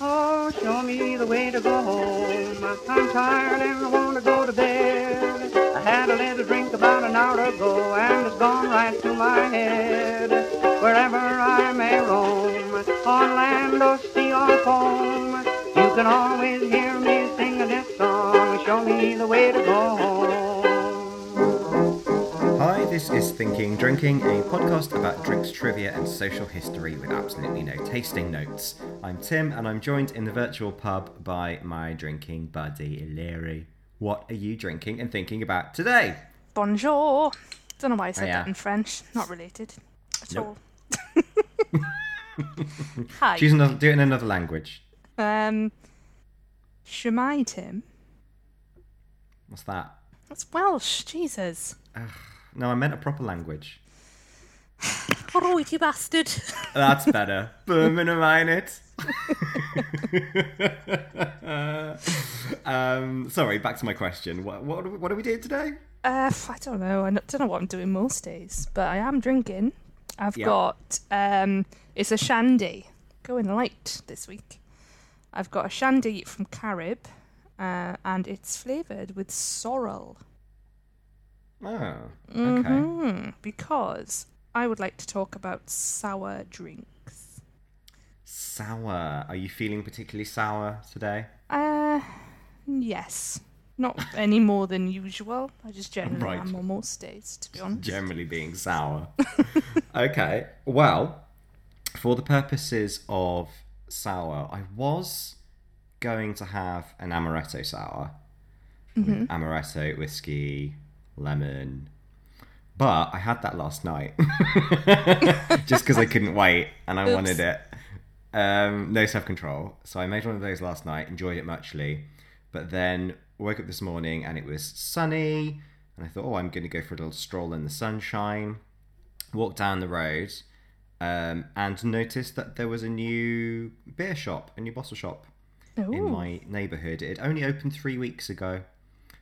Oh, show me the way to go home. I'm tired and I want to go to bed. I had a little drink about an hour ago and it's gone right to my head. Wherever I may roam, on land or sea or foam, you can always hear me sing this song. Show me the way to go home. Hi, this is Thinking Drinking, a podcast about drinks, trivia, and social history with absolutely no tasting notes. I'm Tim, and I'm joined in the virtual pub by my drinking buddy, Larry. What are you drinking and thinking about today? Bonjour. Don't know why I said Oh, yeah. that in French. Not related at Nope. all. Hi. Choose another, do it in another language. Um, Shemai Tim. What's that? That's Welsh. Jesus. No, I meant a proper language. Oh, you bastard. That's better. Boom and it. um, sorry, back to my question. What, what, what are we doing today? Uh, I don't know. I don't know what I'm doing most days, but I am drinking. I've Yeah. got um, it's a shandy. Going light this week. I've got a shandy from Carib, uh, and it's flavoured with sorrel. Oh, okay. Hmm, because I would like to talk about sour drinks. Sour. Are you feeling particularly sour today? Uh, yes. Not any more than usual. I just generally Right. am on most days, to be honest. Generally being sour. okay. Well, for the purposes of sour, I was going to have an amaretto sour. with Amaretto, whiskey, lemon. But I had that last night. Just because I couldn't wait and I Oops. wanted it. Um, no self control. So I made one of those last night, enjoyed it muchly. But then woke up this morning and it was sunny. And I thought, oh, I'm going to go for a little stroll in the sunshine. Walked down the road um, and noticed that there was a new beer shop, a new bottle shop in my neighbourhood. It only opened three weeks ago.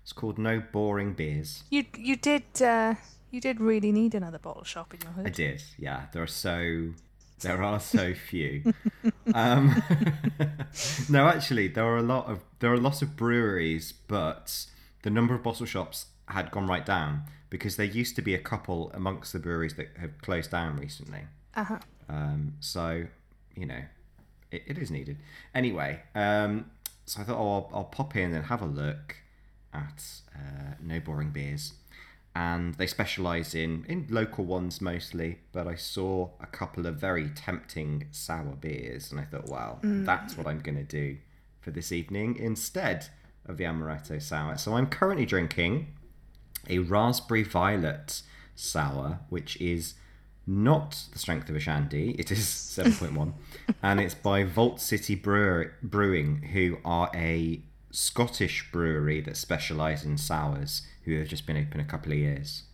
It's called No Boring Beers. You you did uh, you did really need another bottle shop in your hood. I did, yeah. There are so there are so few. um, no, actually, there are a lot of there are lots of breweries, but the number of bottle shops had gone right down because there used to be a couple amongst the breweries that have closed down recently. Uh-huh. Um, so, you know, it, it is needed. Anyway, um, so I thought, oh, I'll, I'll pop in and have a look at uh, No Boring Beers. And they specialise in, in local ones mostly, but I saw a couple of very tempting sour beers, and I thought, wow, that's what I'm going to do for this evening instead of the Amaretto sour. So I'm currently drinking a raspberry violet sour, which is not the strength of a shandy. It is 7.1. and it's by Vault City Brewer- Brewing, who are a Scottish brewery that specialise in sours, who have just been open a couple of years.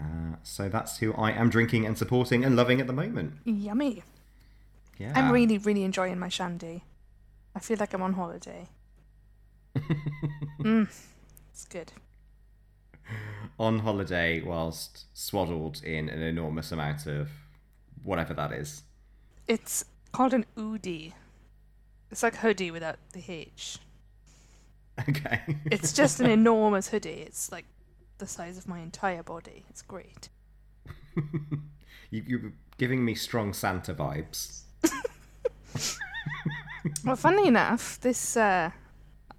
Uh, so that's who I am drinking and supporting and loving at the moment. Yummy. Yeah. I'm really really enjoying my shandy. I feel like I'm on holiday. mm, it's good. on holiday whilst swaddled in an enormous amount of whatever that is. It's called an oodie. It's like hoodie without the H. Okay. It's just an enormous hoodie. It's like the size of my entire body. It's great. you, you're giving me strong Santa vibes. Well, funnily enough, this uh,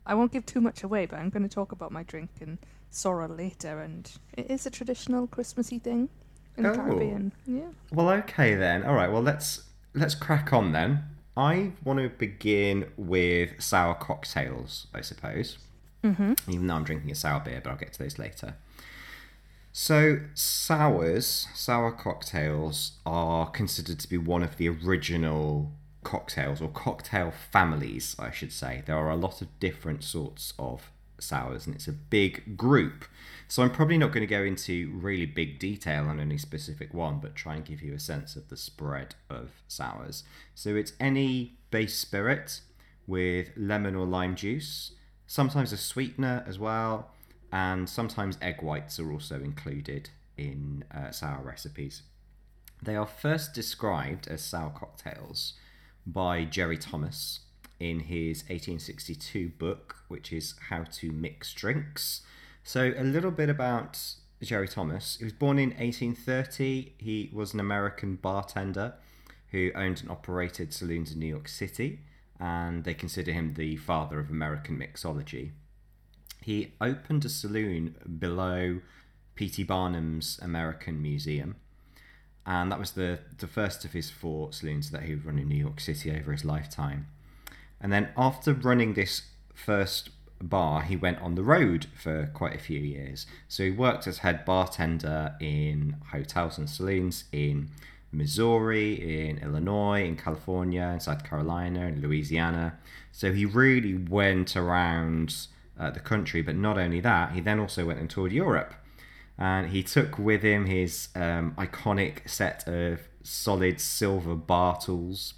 I won't give too much away, but I'm going to talk about my drink and sorrel later, and it is a traditional Christmassy thing in the Oh. Caribbean. Yeah. Well, okay then. All right. Well, let's let's crack on then. I want to begin with sour cocktails, I suppose. Mm-hmm. Even though I'm drinking a sour beer, but I'll get to those later. So, sours, sour cocktails are considered to be one of the original cocktails or cocktail families, I should say. There are a lot of different sorts of sours, and it's a big group. So, I'm probably not going to go into really big detail on any specific one, but try and give you a sense of the spread of sours. So, it's any base spirit with lemon or lime juice, sometimes a sweetener as well, and sometimes egg whites are also included in uh, sour recipes. They are first described as sour cocktails by Jerry Thomas in his 1862 book, which is How to Mix Drinks. So, a little bit about Jerry Thomas. He was born in 1830. He was an American bartender who owned and operated saloons in New York City, and they consider him the father of American mixology. He opened a saloon below P.T. Barnum's American Museum, and that was the, the first of his four saloons that he would run in New York City over his lifetime. And then after running this first bar, he went on the road for quite a few years. So he worked as head bartender in hotels and saloons in Missouri, in Illinois, in California, in South Carolina, in Louisiana. So he really went around uh, the country, but not only that, he then also went and toured Europe. And he took with him his um, iconic set of solid silver Bartles,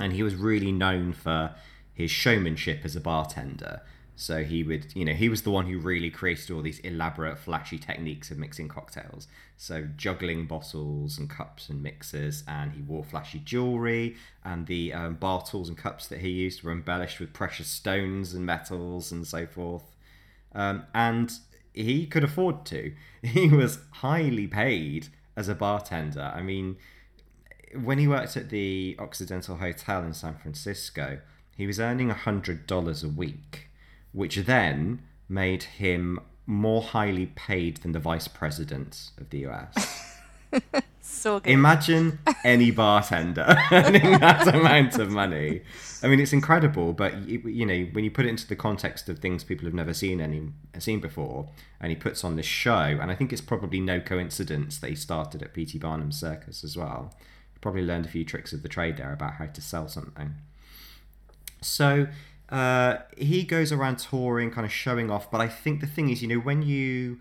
and he was really known for his showmanship as a bartender. So he would, you know, he was the one who really created all these elaborate, flashy techniques of mixing cocktails. So juggling bottles and cups and mixers, and he wore flashy jewelry, and the um, Bartles and cups that he used were embellished with precious stones and metals and so forth. Um, and he could afford to. He was highly paid as a bartender. I mean, when he worked at the Occidental Hotel in San Francisco, he was earning $100 a week which then made him more highly paid than the vice president of the US. So good. Imagine any bartender earning that amount of money. I mean, it's incredible, but you, you, know, when you put it into the context of things people have never seen any seen before, and he puts on this show, and I think it's probably no coincidence that he started at P.T. Barnum's Circus as well. He probably learned a few tricks of the trade there about how to sell something. So uh, he goes around touring, kind of showing off. But I think the thing is, you know, when you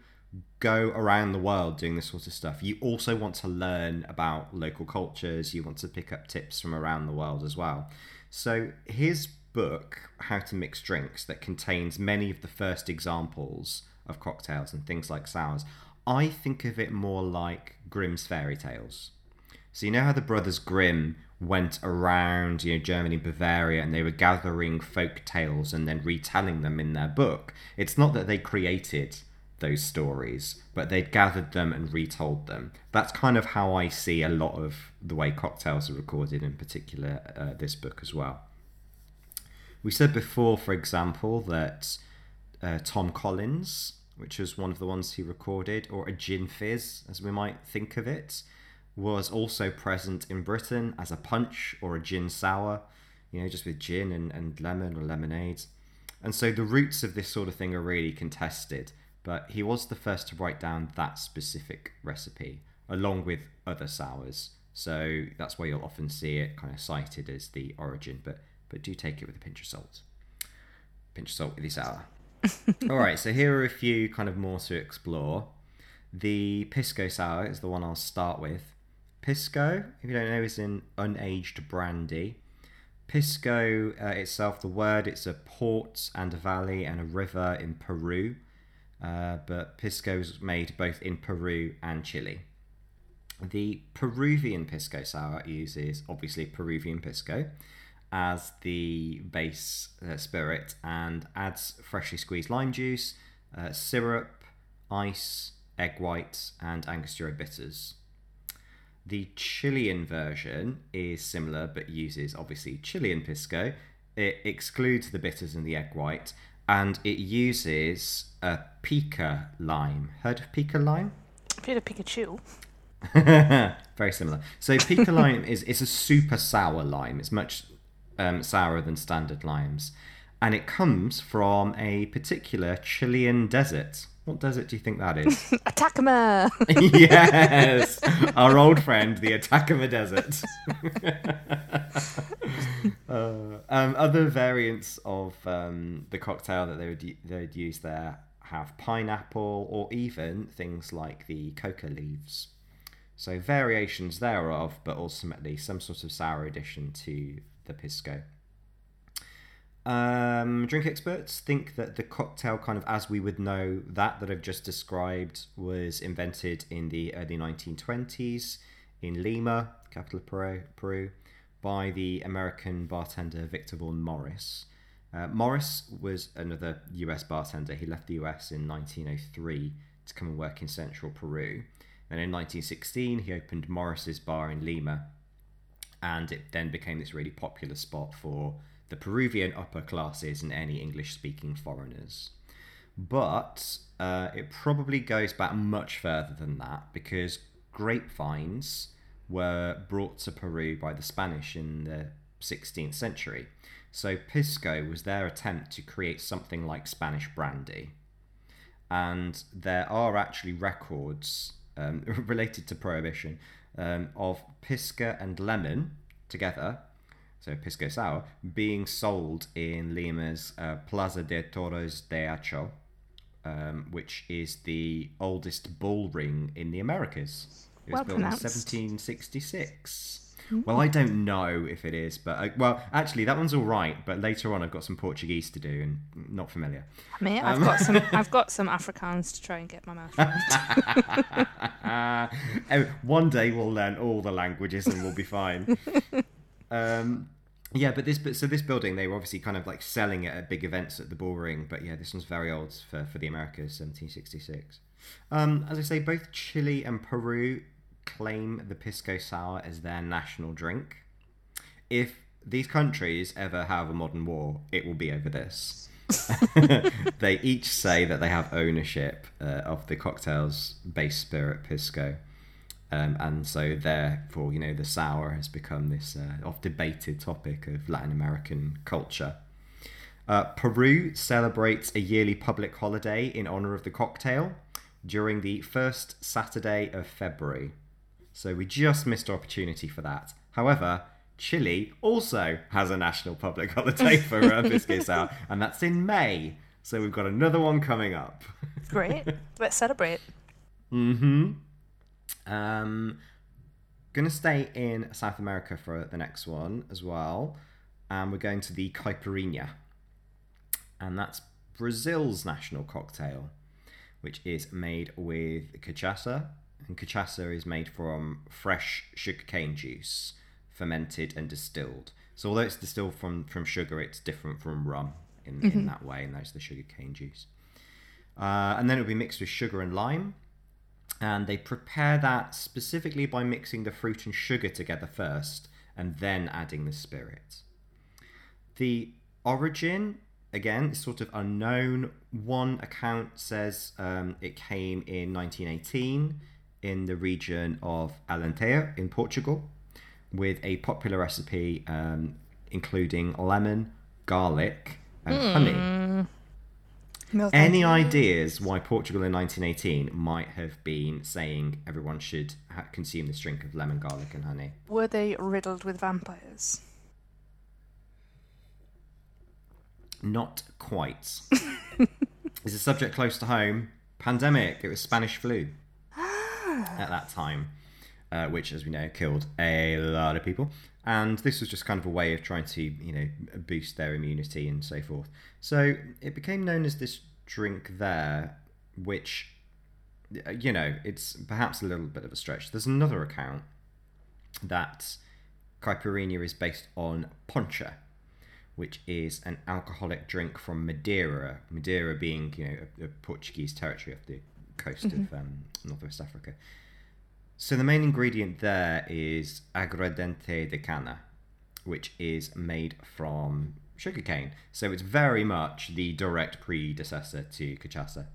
go around the world doing this sort of stuff, you also want to learn about local cultures. You want to pick up tips from around the world as well. So his book, How to Mix Drinks, that contains many of the first examples of cocktails and things like sours, I think of it more like Grimm's fairy tales. So you know how the brothers Grimm went around, you know, Germany, Bavaria, and they were gathering folk tales and then retelling them in their book. It's not that they created those stories, but they'd gathered them and retold them. That's kind of how I see a lot of the way cocktails are recorded, in particular uh, this book as well. We said before, for example, that uh, Tom Collins, which was one of the ones he recorded, or a gin fizz, as we might think of it, was also present in Britain as a punch or a gin sour, you know, just with gin and, and lemon or lemonade. And so the roots of this sort of thing are really contested, but he was the first to write down that specific recipe along with other sours. So that's why you'll often see it kind of cited as the origin, but but do take it with a pinch of salt. Pinch of salt with your sour. All right, so here are a few kind of more to explore. The pisco sour is the one I'll start with. Pisco, if you don't know, is an unaged brandy. Pisco uh, itself, the word, it's a port and a valley and a river in Peru. Uh, but Pisco is made both in Peru and Chile. The Peruvian Pisco Sour uses obviously Peruvian Pisco as the base uh, spirit and adds freshly squeezed lime juice, uh, syrup, ice, egg whites, and Angostura bitters. The Chilean version is similar but uses obviously Chilean pisco. It excludes the bitters and the egg white and it uses a pica lime. Heard of pica lime? I've heard of Pikachu. Very similar. So pica lime is it's a super sour lime. It's much um, sourer than standard limes, and it comes from a particular Chilean desert. What desert do you think that is? Atacama! yes, our old friend, the Atacama Desert. uh, um, other variants of um, the cocktail that they would they'd use there have pineapple or even things like the coca leaves. So variations thereof, but ultimately some sort of sour addition to the pisco. Um, drink experts think that the cocktail, kind of as we would know that that I've just described, was invented in the early 1920s in Lima, capital of Peru, Peru by the American bartender Victor Vaughen Morris. Uh, Morris was another US bartender. He left the US in 1903 to come and work in central Peru. And in 1916, he opened Morris's Bar in Lima. And it then became this really popular spot for the Peruvian upper classes and any English speaking foreigners. But uh, it probably goes back much further than that because grapevines were brought to Peru by the Spanish in the 16th century. So Pisco was their attempt to create something like Spanish brandy. And there are actually records um, related to prohibition um, of Pisco and lemon together, so Pisco sour, being sold in Lima's uh, Plaza de Toros de Acho, um, which is the oldest bull ring in the Americas. It was Well built in pronounced. 1766. Well, I don't know if it is, but uh, well, actually, that one's all right. But later on, I've got some Portuguese to do, and not familiar. Mate, I've Um, got some. I've got some Afrikaans to try and get my mouth around. Oh, one day we'll learn all the languages and we'll be fine. um, yeah, but this, but so this building, they were obviously kind of like selling it at big events at the Bull Ring. But yeah, this one's very old for for the Americas, 1766. Um, as I say, both Chile and Peru claim the pisco sour as their national drink. If these countries ever have a modern war, it will be over this. they each say that they have ownership uh, of the cocktail's base spirit pisco. Um, and so, therefore, you know, the sour has become this uh, oft debated topic of Latin American culture. Uh, Peru celebrates a yearly public holiday in honor of the cocktail during the first Saturday of February. So we just missed opportunity for that. However, Chile also has a national public holiday for uh, Pisco Sour, and that's in May. So we've got another one coming up. Great. Let's celebrate. Mm-hmm. Um, gonna stay in South America for the next one as well, and we're going to the caipirinha, and that's Brazil's national cocktail, which is made with cachaça, and cachaça is made from fresh sugarcane juice, fermented and distilled. So although it's distilled from from sugar, it's different from rum in, in that way, and that's the sugarcane juice. Uh, and then it'll be mixed with sugar and lime and they prepare that specifically by mixing the fruit and sugar together first and then adding the spirit. The origin, again, is sort of unknown. One account says um, it came in 1918 in the region of Alentejo in Portugal with a popular recipe um, including lemon, garlic, and honey. Any ideas why Portugal in 1918 might have been saying everyone should ha- consume this drink of lemon, garlic, and honey? Were they riddled with vampires? Not quite. Is a subject close to home? Pandemic. It was Spanish flu at that time, uh, which, as we know, killed a lot of people. And this was just kind of a way of trying to, you know, boost their immunity and so forth. So it became known as this drink there, which, uh, you know, it's perhaps a little bit of a stretch. There's another account that caipirinha is based on poncha, which is an alcoholic drink from Madeira. Madeira being, you know, a, a Portuguese territory off the coast of um, northwest Africa. So the main ingredient there is aguardente de cana, which is made from sugarcane. So it's very much the direct predecessor to cachaça.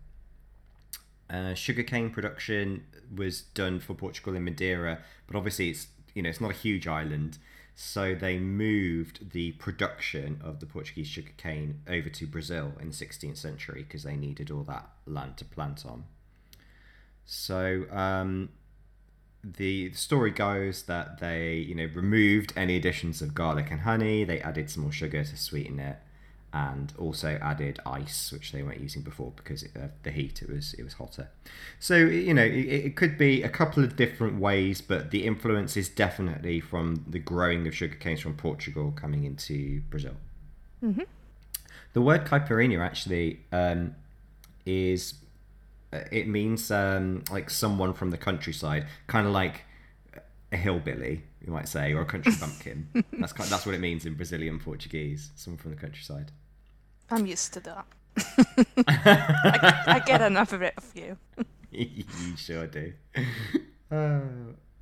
Uh, sugarcane production was done for Portugal in Madeira, but obviously it's you know it's not a huge island, so they moved the production of the Portuguese sugarcane over to Brazil in the 16th century because they needed all that land to plant on. So um, the story goes that they you know removed any additions of garlic and honey. They added some more sugar to sweeten it, and also added ice, which they weren't using before because it, uh, the heat it was it was hotter. So you know it, it could be a couple of different ways, but the influence is definitely from the growing of sugar canes from Portugal coming into Brazil. The word caipirinha actually um, is it means um, like someone from the countryside, kind of like a hillbilly. you might say, or a country bumpkin. that's kind that's what it means in Brazilian Portuguese. Someone from the countryside. I'm used to that. I, I get enough of it off you. you sure do. Uh,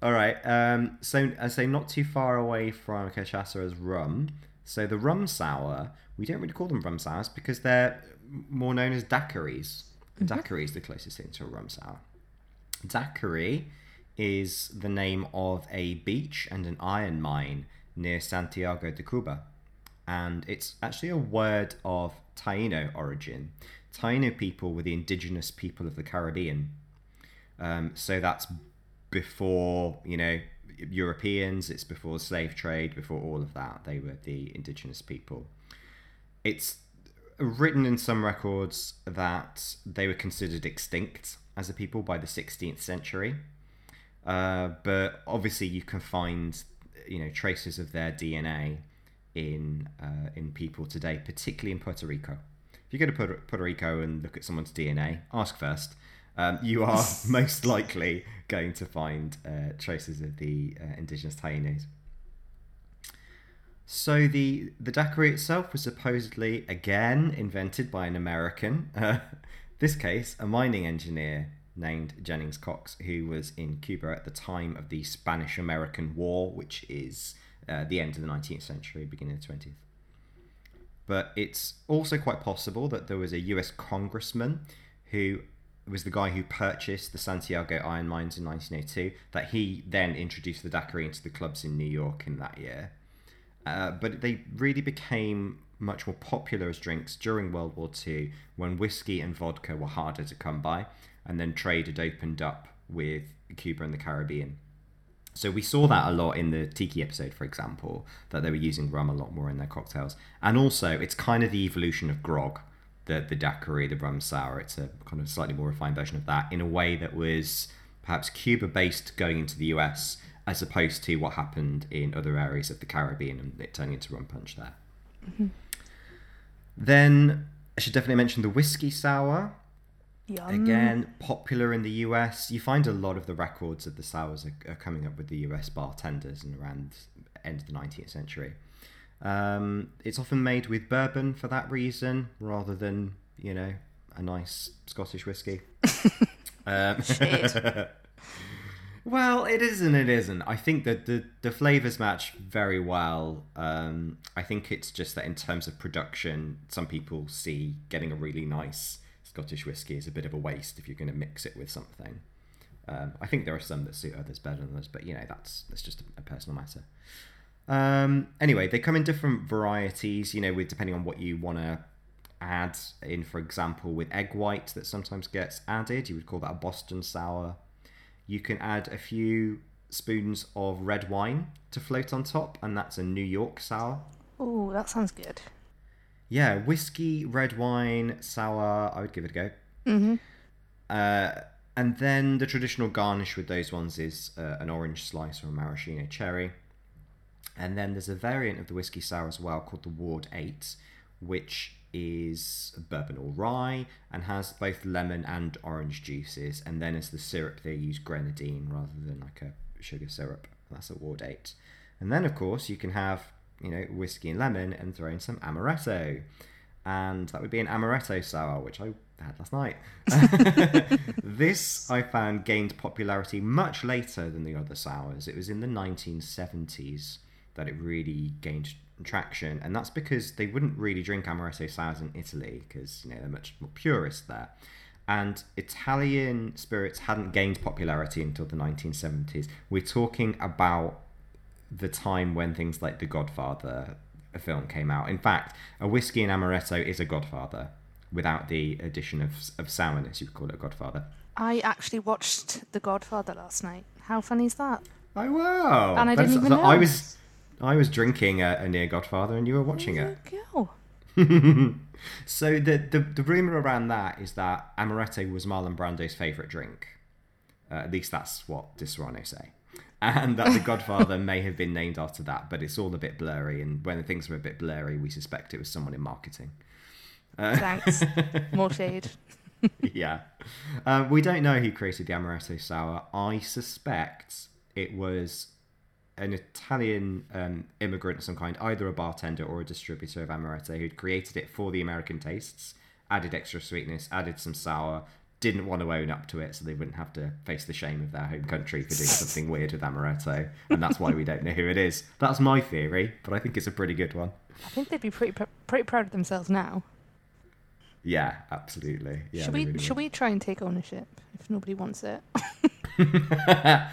all right. Um, so I say not too far away from cachaça as rum. So the rum sour, we don't really call them rum sours because they're more known as daiquiris. Daiquiri is the closest thing to a rum sour. Daiquiri is the name of a beach and an iron mine near Santiago de Cuba. And it's actually a word of Taino origin. Taino people were the indigenous people of the Caribbean. Um, so that's before, you know, Europeans, it's before slave trade, before all of that. They were the indigenous people. It's written in some records that they were considered extinct as a people by the 16th century. Uh, but obviously, you can find you know traces of their DNA in uh, in people today, particularly in Puerto Rico. If you go to Puerto, Puerto Rico and look at someone's DNA, ask first. Um, you are most likely going to find uh, traces of the uh, indigenous Tainos. So the the daiquiri itself was supposedly again invented by an American. Uh, this case, a mining engineer named Jennings Cox, who was in Cuba at the time of the Spanish-American War, which is uh, the end of the 19th century, beginning of the 20th. But it's also quite possible that there was a U.S. congressman who was the guy who purchased the Santiago iron mines in 1902. That he then introduced the daiquiri into the clubs in New York in that year. Uh, but they really became much more popular as drinks during World War II when whiskey and vodka were harder to come by, and then trade had opened up with Cuba and the Caribbean. So we saw that a lot in the Tiki episode, for example, that they were using rum a lot more in their cocktails. And also, it's kind of the evolution of grog, the, the daiquiri, the rum sour. It's a kind of slightly more refined version of that in a way that was perhaps Cuba based going into the US as opposed to what happened in other areas of the Caribbean and it turning into rum punch there. Then I should definitely mention the whiskey sour. Yum. Again, popular in the US. You find a lot of the records of the sours are, are coming up with the US bartenders and around the end of the 19th century. Um, it's often made with bourbon for that reason, rather than you know a nice Scottish whiskey. um. well, it is and it isn't. I think that the the flavors match very well. Um, I think it's just that in terms of production, some people see getting a really nice Scottish whiskey is a bit of a waste if you're going to mix it with something. Um, I think there are some that suit others better than others, but you know that's that's just a, personal matter. Um, anyway, they come in different varieties. You know, with depending on what you want to add in. For example, with egg white that sometimes gets added, you would call that a Boston sour. You can add a few spoons of red wine to float on top, and that's a New York sour. Oh, that sounds good. Yeah, whiskey, red wine, sour. I would give it a go. Mm-hmm. Uh, and then the traditional garnish with those ones is uh, an orange slice or a maraschino cherry. And then there's a variant of the whiskey sour as well called the Ward 8, which is bourbon or rye and has both lemon and orange juices. And then as the syrup, they use grenadine rather than like a sugar syrup. That's a Ward 8. And then, of course, you can have, you know, whiskey and lemon and throw in some amaretto. And that would be an amaretto sour, which I had last night. this I found gained popularity much later than the other sours. It was in the 1970s that it really gained traction, and that's because they wouldn't really drink amaretto sours in Italy because you know they're much more purist there. And Italian spirits hadn't gained popularity until the 1970s. We're talking about the time when things like The Godfather a film came out. In fact, a whiskey and amaretto is a Godfather without the addition of, of sourness. You could call it a Godfather. I actually watched The Godfather last night. How funny is that? Oh wow! And I didn't That's- even so I was, I was drinking a, a near Godfather, and you were watching it. Go. So the, the the rumor around that is that amaretto was Marlon Brando's favorite drink. Uh, at least that's what Disaronno say, and that the Godfather may have been named after that. But it's all a bit blurry, and when things are a bit blurry, we suspect it was someone in marketing. Thanks. More shade. yeah. Um, we don't know who created the amaretto sour. I suspect it was an Italian um, immigrant of some kind, either a bartender or a distributor of amaretto, who'd created it for the American tastes, added extra sweetness, added some sour, didn't want to own up to it so they wouldn't have to face the shame of their home country for doing something weird with amaretto, and that's why we don't know who it is. That's my theory, but I think it's a pretty good one. I think they'd be pretty pr- pretty proud of themselves now. Yeah, absolutely. Yeah, should we really should would. we try and take ownership if nobody wants it?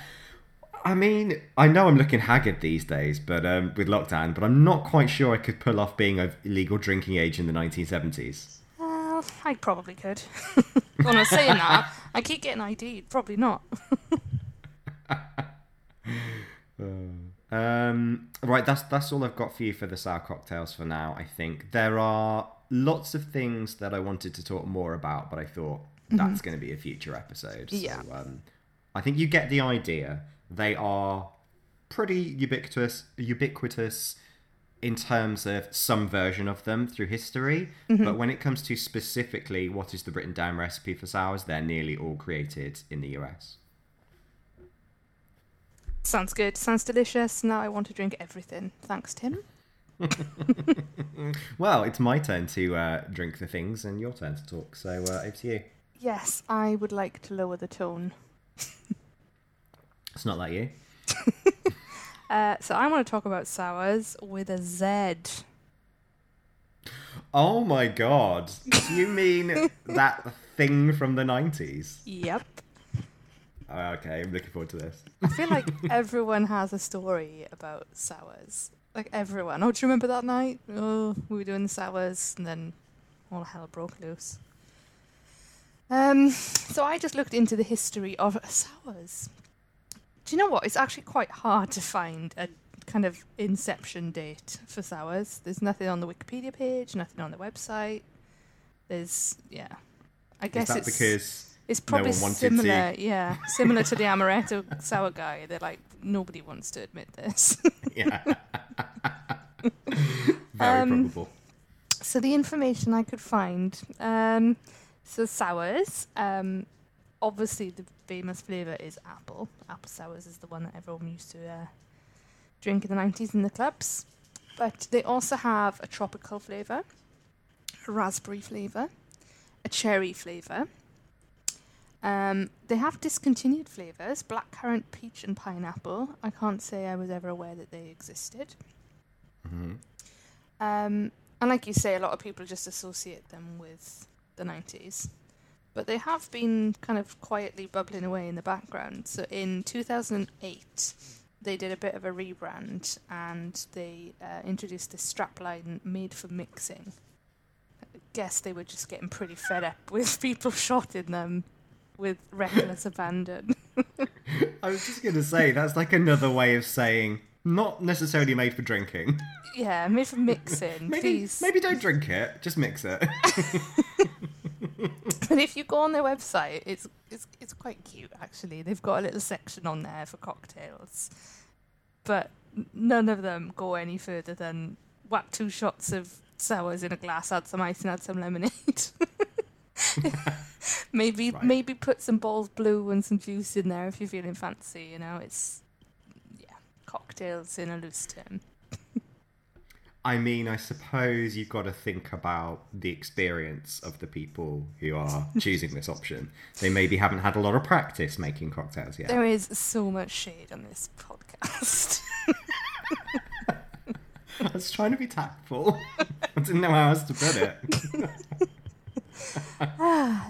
I mean, I know I'm looking haggard these days, but um, with lockdown, but I'm not quite sure I could pull off being of legal drinking age in the 1970s. Well, I probably could. well, I'm saying that. I keep getting ID'd. Probably not. Um, right, that's that's all I've got for you for the sour cocktails for now. I think there are lots of things that I wanted to talk more about, but I thought that's going to be a future episode. So, Yeah. um, I think you get the idea. They are pretty ubiquitous, ubiquitous in terms of some version of them through history. But when it comes to specifically what is the written down recipe for sours, they're nearly all created in the US. Sounds good. Sounds delicious. Now I want to drink everything. Thanks, Tim. Well, it's my turn to uh, drink the things and your turn to talk. So uh, over to you. Yes, I would like to lower the tone. It's not like you. Uh, so I want to talk about Sourz with a Z. Oh my god. You mean that thing from the 90s? Yep. Okay, I'm looking forward to this. I feel like everyone has a story about Sourz. Like everyone. Oh, do you remember that night? Oh, we were doing the Sourz, and then all hell broke loose. Um, so I just looked into the history of Sourz. Do you know what? It's actually quite hard to find a kind of inception date for Sourz. There's nothing on the Wikipedia page, nothing on the website. There's yeah. I guess Is that it's because it's no probably wanted similar, to- yeah, similar to the amaretto sour guy. They're like nobody wants to admit this. yeah. Very Um, probable. so the information I could find, um, so Sourz, um, obviously the famous flavour is apple. Apple Sourz is the one that everyone used to uh, drink in the nineties in the clubs. But they also have a tropical flavour, a raspberry flavour, a cherry flavour. Um, they have discontinued flavours: blackcurrant, peach, and pineapple. I can't say I was ever aware that they existed. Mhm. Um, and like you say, a lot of people just associate them with the 90s. But they have been kind of quietly bubbling away in the background. So in 2008, they did a bit of a rebrand and they uh, introduced a strapline made for mixing. I guess they were just getting pretty fed up with people shotting them with reckless abandon. I was just going to say, that's like another way of saying not necessarily made for drinking. yeah, made for mixing. Maybe, please. maybe don't drink it, just mix it. But if you go on their website, it's it's it's quite cute actually. They've got a little section on there for cocktails, but none of them go any further than whack two shots of Sourz in a glass, add some ice, and add some lemonade. maybe Right. maybe put some Bols Blue and some juice in there if you're feeling fancy. You know, it's yeah, cocktails in a loose term. I mean, I suppose you've got to think about the experience of the people who are choosing this option. They maybe haven't had a lot of practice making cocktails yet. There is so much shade on this podcast. I was trying to be tactful. I didn't know how else to put it.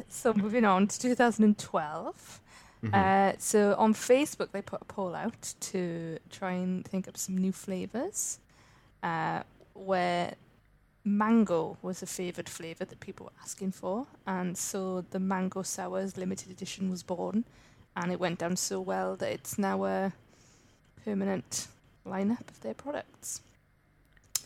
So moving on to 2012. Uh, so on Facebook, they put a poll out to try and think up some new flavors, uh, where mango was a favored flavor that people were asking for, and so the mango Sourz limited edition was born, and it went down so well that it's now a permanent lineup of their products.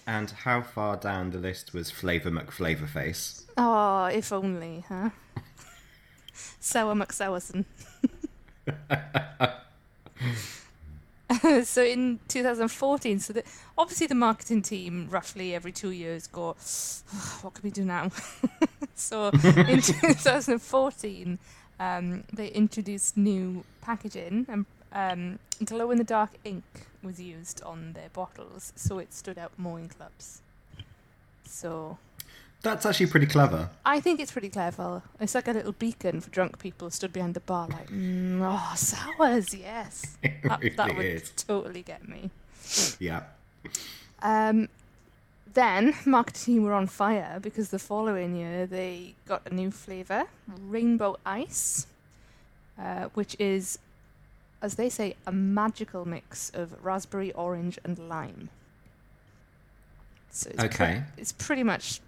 And how far down the list was Flavor McFlavorface? Oh, if only, huh? Sour McSowerson. so in 2014, so the, obviously the marketing team roughly every two years go, what can we do now? so in 2014, um, they introduced new packaging and um, glow in the dark ink was used on their bottles, so it stood out more in clubs. So That's actually pretty clever. I think it's pretty clever. It's like a little beacon for drunk people stood behind the bar, like, mm, oh, Sourz, yes. That, that really would is. totally get me. Yeah. Um, then marketing were on fire because the following year they got a new flavour, Rainbow Ice, uh, which is, as they say, a magical mix of raspberry, orange, and lime. So it's pre- Okay. it's pretty much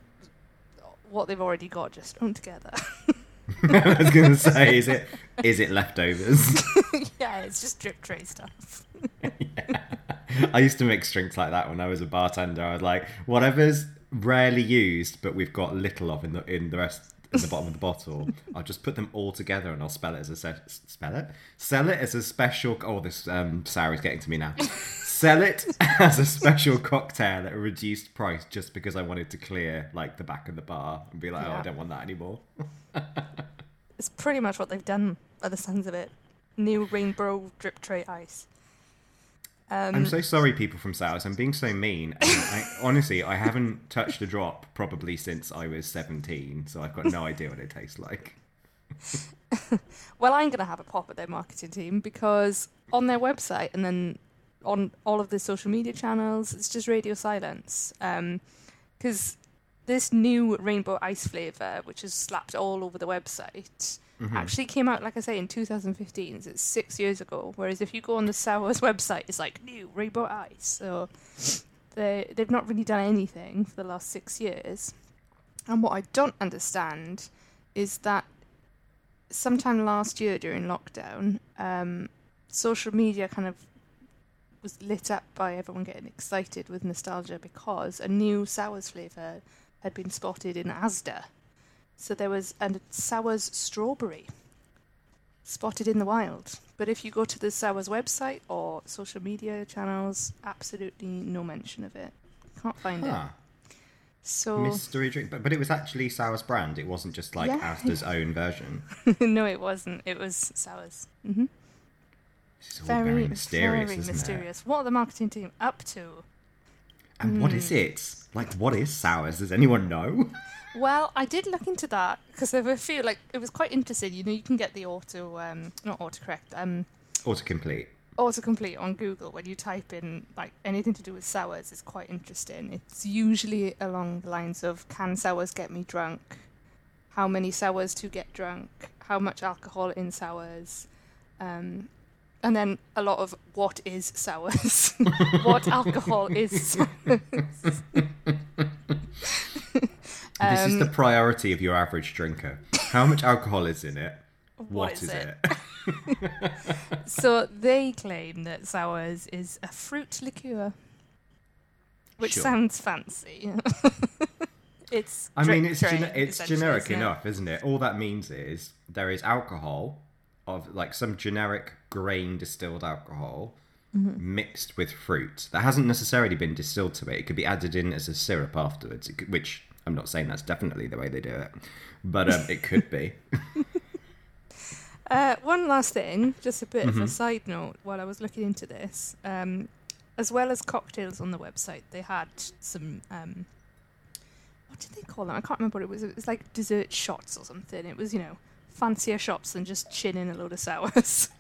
what they've already got just thrown together. I was going to say, is it is it leftovers? yeah, it's just drip tray stuff. yeah. I used to mix drinks like that when I was a bartender. I was like, whatever's rarely used, but we've got little of in the in the rest in the bottom of the bottle. I'll just put them all together and I'll spell it as a se- spell it sell it as a special. Oh, this um, sour is getting to me now. Sell it as a special cocktail at a reduced price, just because I wanted to clear like the back of the bar and be like, oh, I don't want that anymore. It's pretty much what they've done by the sounds of it. New rainbow drip tray ice. Um, I'm so sorry, people from Sourz. I'm being so mean. And I, honestly, I haven't touched a drop probably since I was 17, so I've got no idea what it tastes like. Well, I'm going to have a pop at their marketing team because on their website and then on all of the social media channels, it's just radio silence. Because this new rainbow ice flavour, which is slapped all over the website, actually came out, like I say, in 2015. So it's six years ago. Whereas if you go on the Sourz website, it's like new rainbow ice. So they they've not really done anything for the last six years. And what I don't understand is that sometime last year during lockdown, um, social media kind of was lit up by everyone getting excited with nostalgia because a new Sourz flavour had been spotted in Asda. So there was a Sourz strawberry spotted in the wild. But if you go to the Sourz website or social media channels, absolutely no mention of it. Can't find Huh. it. So Mystery drink, but, but it was actually Sour's brand. It wasn't just like Yeah. Asda's own version. no, it wasn't. It was Sourz. hmm All very, very, mysterious, very isn't mysterious. What are the marketing team up to? And what Hmm. is it? Like, what is Sourz? Does anyone know? Well, I did look into that because there were a few. Like, it was quite interesting. You know, you can get the auto, um, not autocorrect, um, Autocomplete. autocomplete on Google when you type in like anything to do with Sourz. It's quite interesting. It's usually along the lines of "Can Sourz get me drunk?" How many Sourz to get drunk? How much alcohol in Sourz? Um, and then a lot of what is Sourz? what alcohol is Sourz? this is Um, the priority of your average drinker. How much alcohol is in it? What is it? So they claim that Sourz is a fruit liqueur, which Sure. sounds fancy. it's. I mean, it's tray, gene- it's generic isn't enough, isn't it? All that means is there is alcohol of like some generic grain distilled alcohol Mm-hmm. mixed with fruit that hasn't necessarily been distilled to it. It could be added in as a syrup afterwards, could, which I'm not saying that's definitely the way they do it, but um, it could be. Uh, one last thing, just a bit Mm-hmm. of a side note. While I was looking into this, um, as well as cocktails on the website, they had some. Um, what did they call them? I can't remember what it was. It was like dessert shots or something. It was, you know, fancier shots than just chinning a load of Sourz.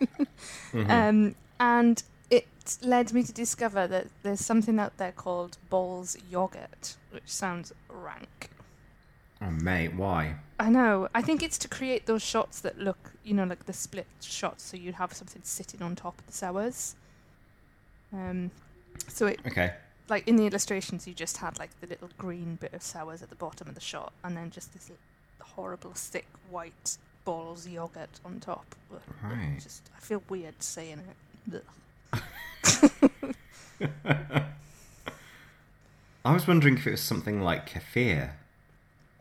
Mm-hmm. um, and it led me to discover that there's something out there called Bols Yogurt, which sounds rank. Oh mate, why? I know. I think it's to create those shots that look, you know, like the split shots, so you'd have something sitting on top of the Sourz. Um, so it, Okay, like in the illustrations, you just had like the little green bit of Sourz at the bottom of the shot, and then just this horrible thick white Bols yogurt on top. Right. Just, I feel weird saying it. I was wondering if it was something like kefir.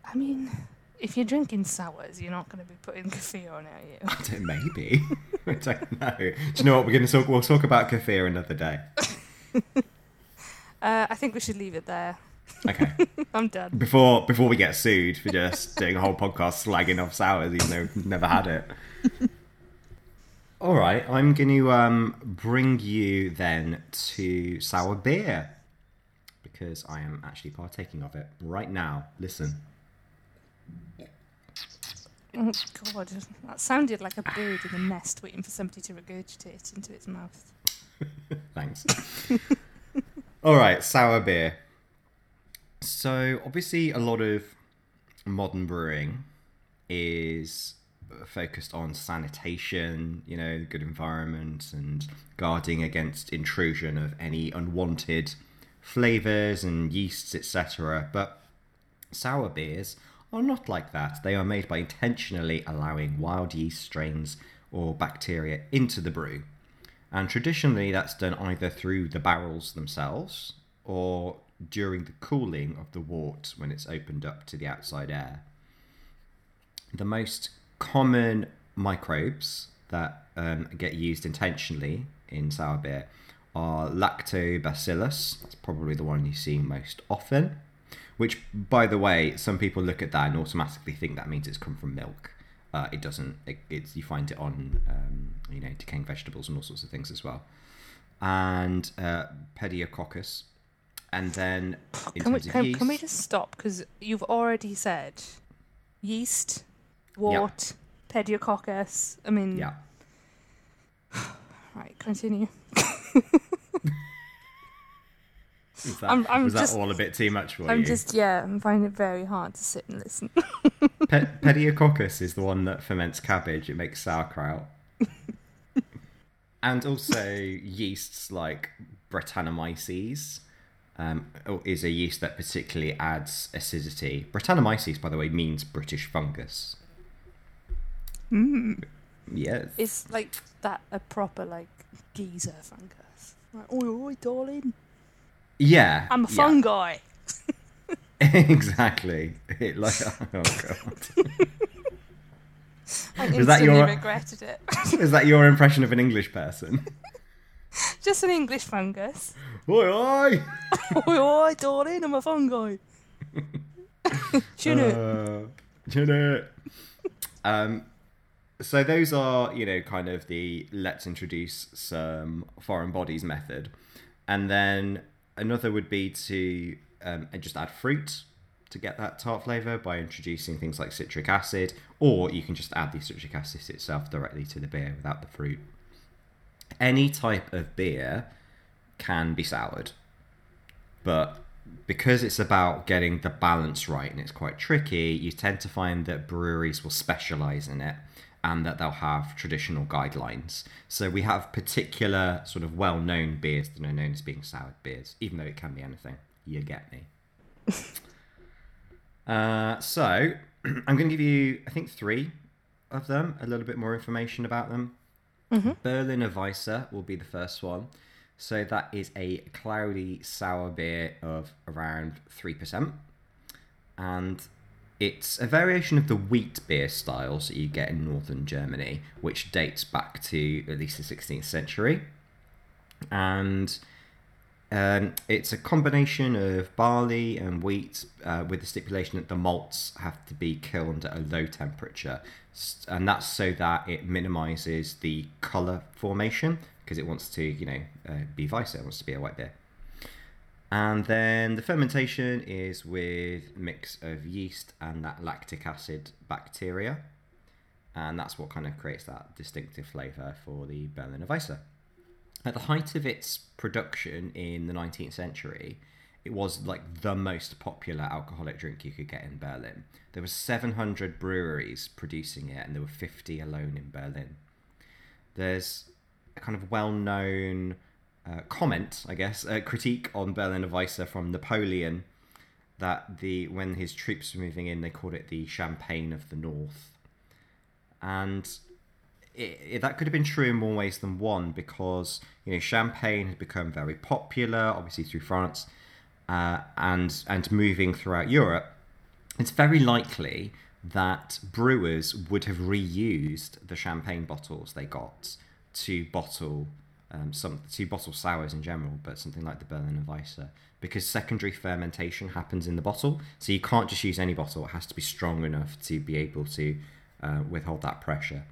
I mean, if you're drinking Sourz, you're not going to be putting kefir on it, are you? I don't, maybe. I don't know. Do you know what? We're going to talk. We'll talk about kefir another day. Uh, I think we should leave it there. Okay. I'm done. Before before we get sued for just doing a whole podcast slagging off Sourz, even though we've never had it. All right, I'm going to um, bring you then to sour beer because I am actually partaking of it right now. Listen. Oh god, that sounded like a bird in a nest waiting for somebody to regurgitate into its mouth. Thanks. All right, sour beer. So, obviously, a lot of modern brewing is focused on sanitation, you know, good environment and guarding against intrusion of any unwanted flavors and yeasts, etc. But sour beers are not like that. They are made by intentionally allowing wild yeast strains or bacteria into the brew. And traditionally, that's done either through the barrels themselves or during the cooling of the wort when it's opened up to the outside air. The most common microbes that um, get used intentionally in sour beer are lactobacillus. That's probably the one you see most often. Which, by the way, some people look at that and automatically think that means it's come from milk. Uh, it doesn't. It, it's you find it on um, you know decaying vegetables and all sorts of things as well. And uh, pediococcus, and then Can we, can, yeast, can we just stop? Because you've already said yeast, wort, pediococcus. I mean, yeah. right, continue. Was that, I'm- I'm was that all a bit too much for you? I'm just, yeah, I'm finding it very hard to sit and listen. Pe- pediococcus is the one that ferments cabbage. It makes sauerkraut. and also yeasts like Brettanomyces um, is a yeast that particularly adds acidity. Brettanomyces, by the way, means British fungus. Mm. Yes. Is like that a proper like geezer fungus? Like, oi, oi, darling, Yeah. I'm a yeah. fungi. exactly. It like oh god. I Was that your- regretted it. Is that your impression of an English person? Just an English fungus. oi oi. oi, oi, darling, I'm a fungi. Shouldn't it? Uh, it? Um, so those are, you know, kind of the let's introduce some foreign bodies method, and then another would be to um, just add fruit to get that tart flavor by introducing things like citric acid, or you can just add the citric acid itself directly to the beer without the fruit. Any type of beer can be soured, but because it's about getting the balance right and it's quite tricky, you tend to find that breweries will specialize in it and that they'll have traditional guidelines. So we have particular sort of well known beers that are known as being soured beers, even though it can be anything. You get me. uh, so I'm going to give you, I think, three of them, a little bit more information about them. Mm-hmm. Berliner Weisse will be the first one. So that is a cloudy sour beer of around 3%. And it's a variation of the wheat beer styles that you get in northern Germany, which dates back to at least the 16th century. And um, it's a combination of barley and wheat uh, with the stipulation that the malts have to be kilned at a low temperature. And that's so that it minimizes the color formation because it wants to, you know, uh, be Weisse, it wants to be a white beer. And then the fermentation is with mix of yeast and that lactic acid bacteria. And that's what kind of creates that distinctive flavour for the Berliner Weisse. At the height of its production in the 19th century, it was like the most popular alcoholic drink you could get in Berlin. There were 700 breweries producing it, and there were 50 alone in Berlin. There's a kind of well-known uh, comment, I guess, a critique on Berliner Weisse from Napoleon that the when his troops were moving in, they called it the Champagne of the North, and it, it, that could have been true in more ways than one because you know champagne had become very popular, obviously through France, uh, and and moving throughout Europe. It's very likely that brewers would have reused the champagne bottles they got to bottle um, some to bottle sours in general, but something like the Berliner Weisse, because secondary fermentation happens in the bottle, so you can't just use any bottle. It has to be strong enough to be able to uh, withhold that pressure.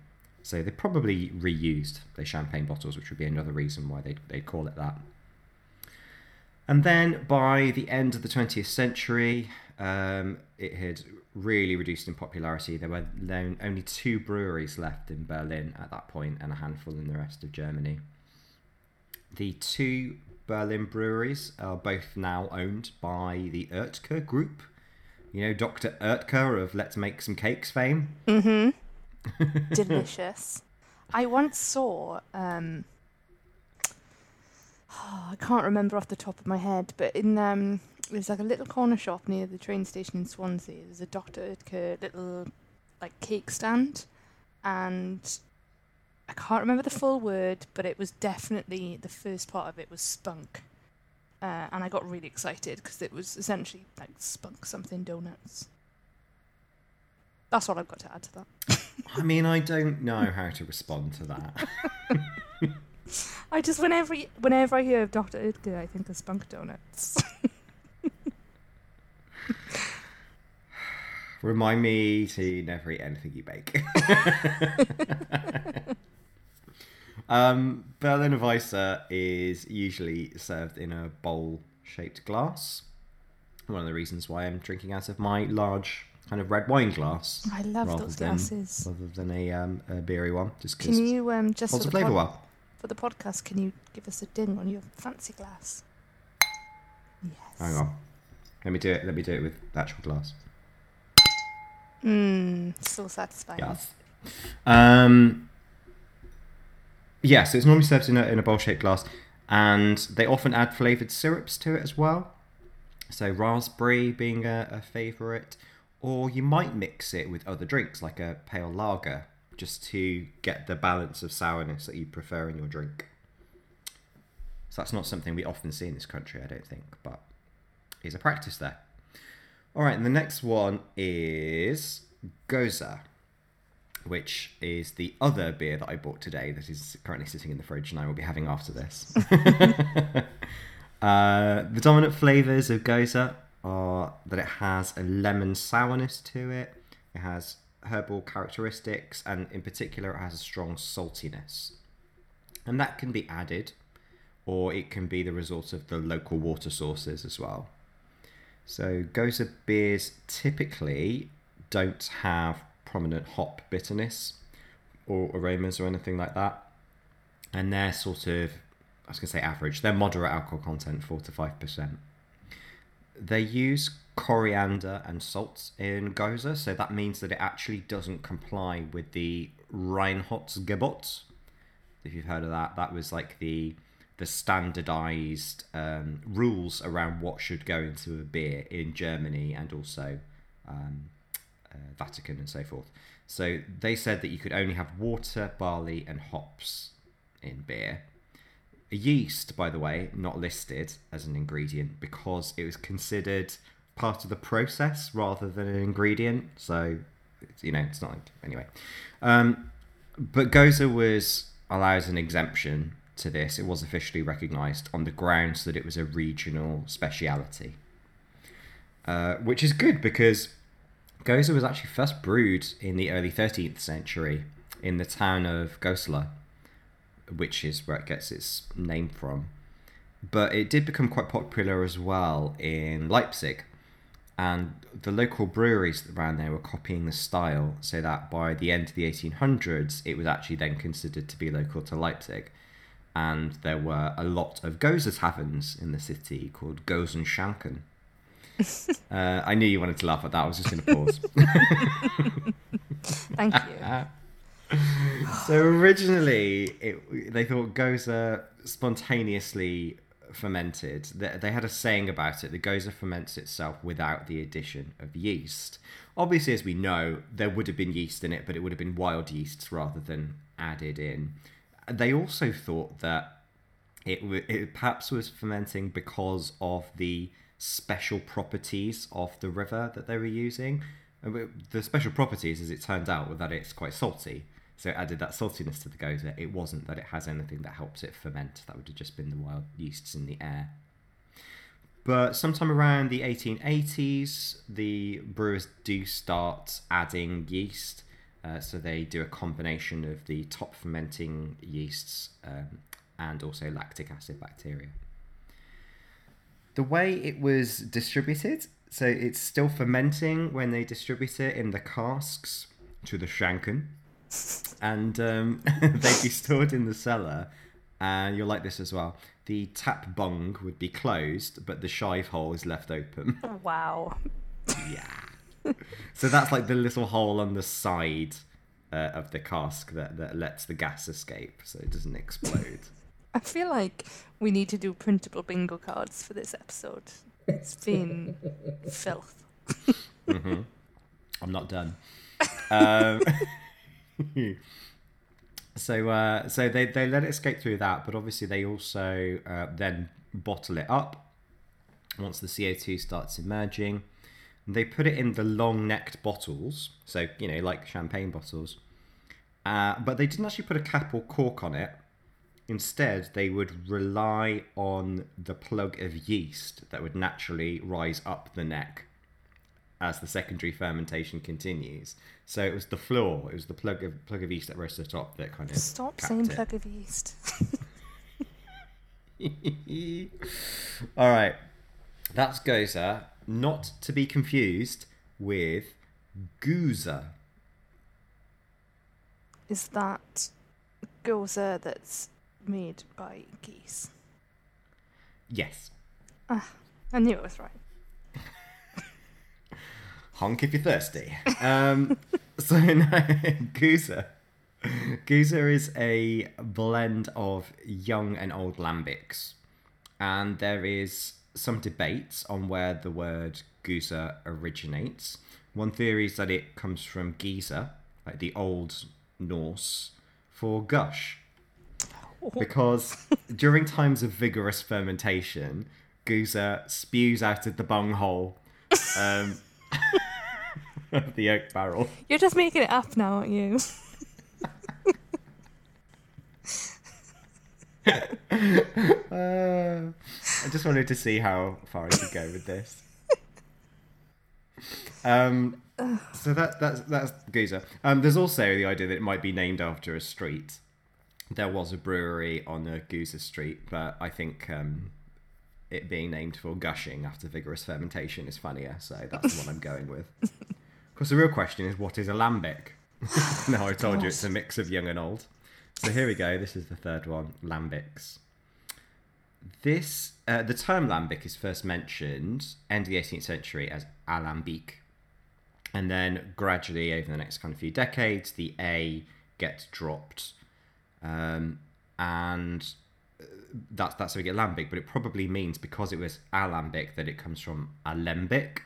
So they probably reused their champagne bottles, which would be another reason why they they call it that. And then by the end of the 20th century, um, it had really reduced in popularity. There were only two breweries left in Berlin at that point and a handful in the rest of Germany. The two Berlin breweries are both now owned by the Oetker Group. You know, Dr. Oetker of Let's Make Some Cakes fame. Delicious. I once saw. Um, I can't remember off the top of my head, but in um, there's like a little corner shop near the train station in Swansea. There's a Dr. Oetker little like cake stand, and I can't remember the full word, but it was definitely the first part of it was spunk, uh, and I got really excited because it was essentially like spunk something donuts. That's all I've got to add to that. I mean, I don't know how to respond to that. I just whenever whenever I hear of Dr. Oetker, I think of spunk donuts. Remind me to never eat anything you bake. um, Berliner Weisse is usually served in a bowl shaped glass. One of the reasons why I'm drinking out of my large kind of red wine glass. I love rather those than- glasses. Rather than a, um, a beery one, just because Can you um just for holds the, flavour pod- well. for the podcast? Can you give us a ding on your fancy glass? Yes. Hang on. Let me do it. Let me do it with actual glass. Mmm, so satisfying. Yes. Um, yeah, so it's normally served in a, in a bowl shaped glass, and they often add flavoured syrups to it as well. So, raspberry being a, a favourite, or you might mix it with other drinks like a pale lager just to get the balance of sourness that you prefer in your drink. So, that's not something we often see in this country, I don't think, but is a practice there. All right, and the next one is Gose, which is the other beer that I bought today that is currently sitting in the fridge and I will be having after this. uh, the dominant flavours of Gose are that it has a lemon sourness to it, it has herbal characteristics, and in particular, it has a strong saltiness. And that can be added, or it can be the result of the local water sources as well. So Gose beers typically don't have prominent hop bitterness or aromas or anything like that. And they're sort of, I was going to say average, they're moderate alcohol content, 4 to 5%. They use coriander and salt in Gose, so that means that it actually doesn't comply with the Reinheitsgebot. If you've heard of that, that was like the the standardized um, rules around what should go into a beer in Germany and also um, uh, Vatican and so forth. So they said that you could only have water, barley, and hops in beer. Yeast, by the way, not listed as an ingredient because it was considered part of the process rather than an ingredient. So, you know, it's not anyway. Um, but Gose was allowed an exemption to this. It was officially recognised on the grounds that it was a regional speciality, uh, which is good because Gose was actually first brewed in the early 13th century in the town of Goslar, which is where it gets its name from. But it did become quite popular as well in Leipzig, and the local breweries around there were copying the style, so that by the end of the 1800s, it was actually then considered to be local to Leipzig. And there were a lot of Gose taverns in the city called Gosen Schanken. uh, I knew you wanted to laugh at that. I was just going to pause. Thank you. so originally, it, they thought Gose spontaneously fermented. They, had a saying about it: the Gose ferments itself without the addition of yeast. Obviously, as we know, there would have been yeast in it, but it would have been wild yeasts rather than added in. They also thought that it, it perhaps was fermenting because of the special properties of the river that they were using. The special properties, as it turned out, were that it's quite salty. So it added that saltiness to the gose. It wasn't that it has anything that helps it ferment. That would have just been the wild yeasts in the air. But sometime around the 1880s, the brewers do start adding yeast. Uh, so they do a combination of the top fermenting yeasts um, and also lactic acid bacteria. The way it was distributed, so it's still fermenting when they distribute it in the casks to the Schanken, and um, they'd be stored in the cellar. And you'll like this as well. The tap bung would be closed, but the shive hole is left open. Wow. yeah. So that's like the little hole on the side uh, of the cask that, that lets the gas escape so it doesn't explode. I feel like we need to do printable bingo cards for this episode. It's been filth. I'm not done. Um, so uh, so they, they let it escape through that, but obviously they also uh, then bottle it up once the CO2 starts emerging. They put it in the long necked bottles, so you know, like champagne bottles. Uh, but they didn't actually put a cap or cork on it. Instead, they would rely on the plug of yeast that would naturally rise up the neck as the secondary fermentation continues. So it was the floor, it was the plug of plug of yeast that rose to the top that kind of Stop saying it. plug of yeast. All right, that's Gose, uh, not to be confused with Gueuze. Is that gose that's made by geese? Yes, ah, I knew it was right. Honk if you're thirsty. Um, so no, Gueuze. Gueuze is a blend of young and old lambics, and there is some debate on where the word Gueuze originates. One theory is that it comes from Giza, like the old Norse, for gush, because during times of vigorous fermentation, Gueuze spews out of the bunghole um, the oak barrel. You're just making it up now, aren't you? Uh, I just wanted to see how far I could go with this. Um, so that that's that's Gueuze. Um, there's also the idea that it might be named after a street. There was a brewery on a Gueuze Street, but I think um, it being named for gushing after vigorous fermentation is funnier. So that's the one I'm going with. Of course, the real question is what is a lambic? no, I told you it's a mix of young and old. So here we go. This is the third one, lambics. This uh, the term lambic is first mentioned end of the 18th century as alambic, and then gradually over the next kind of few decades, the A gets dropped, um, and that's that's how we get lambic. But it probably means because it was alambic that it comes from alembic,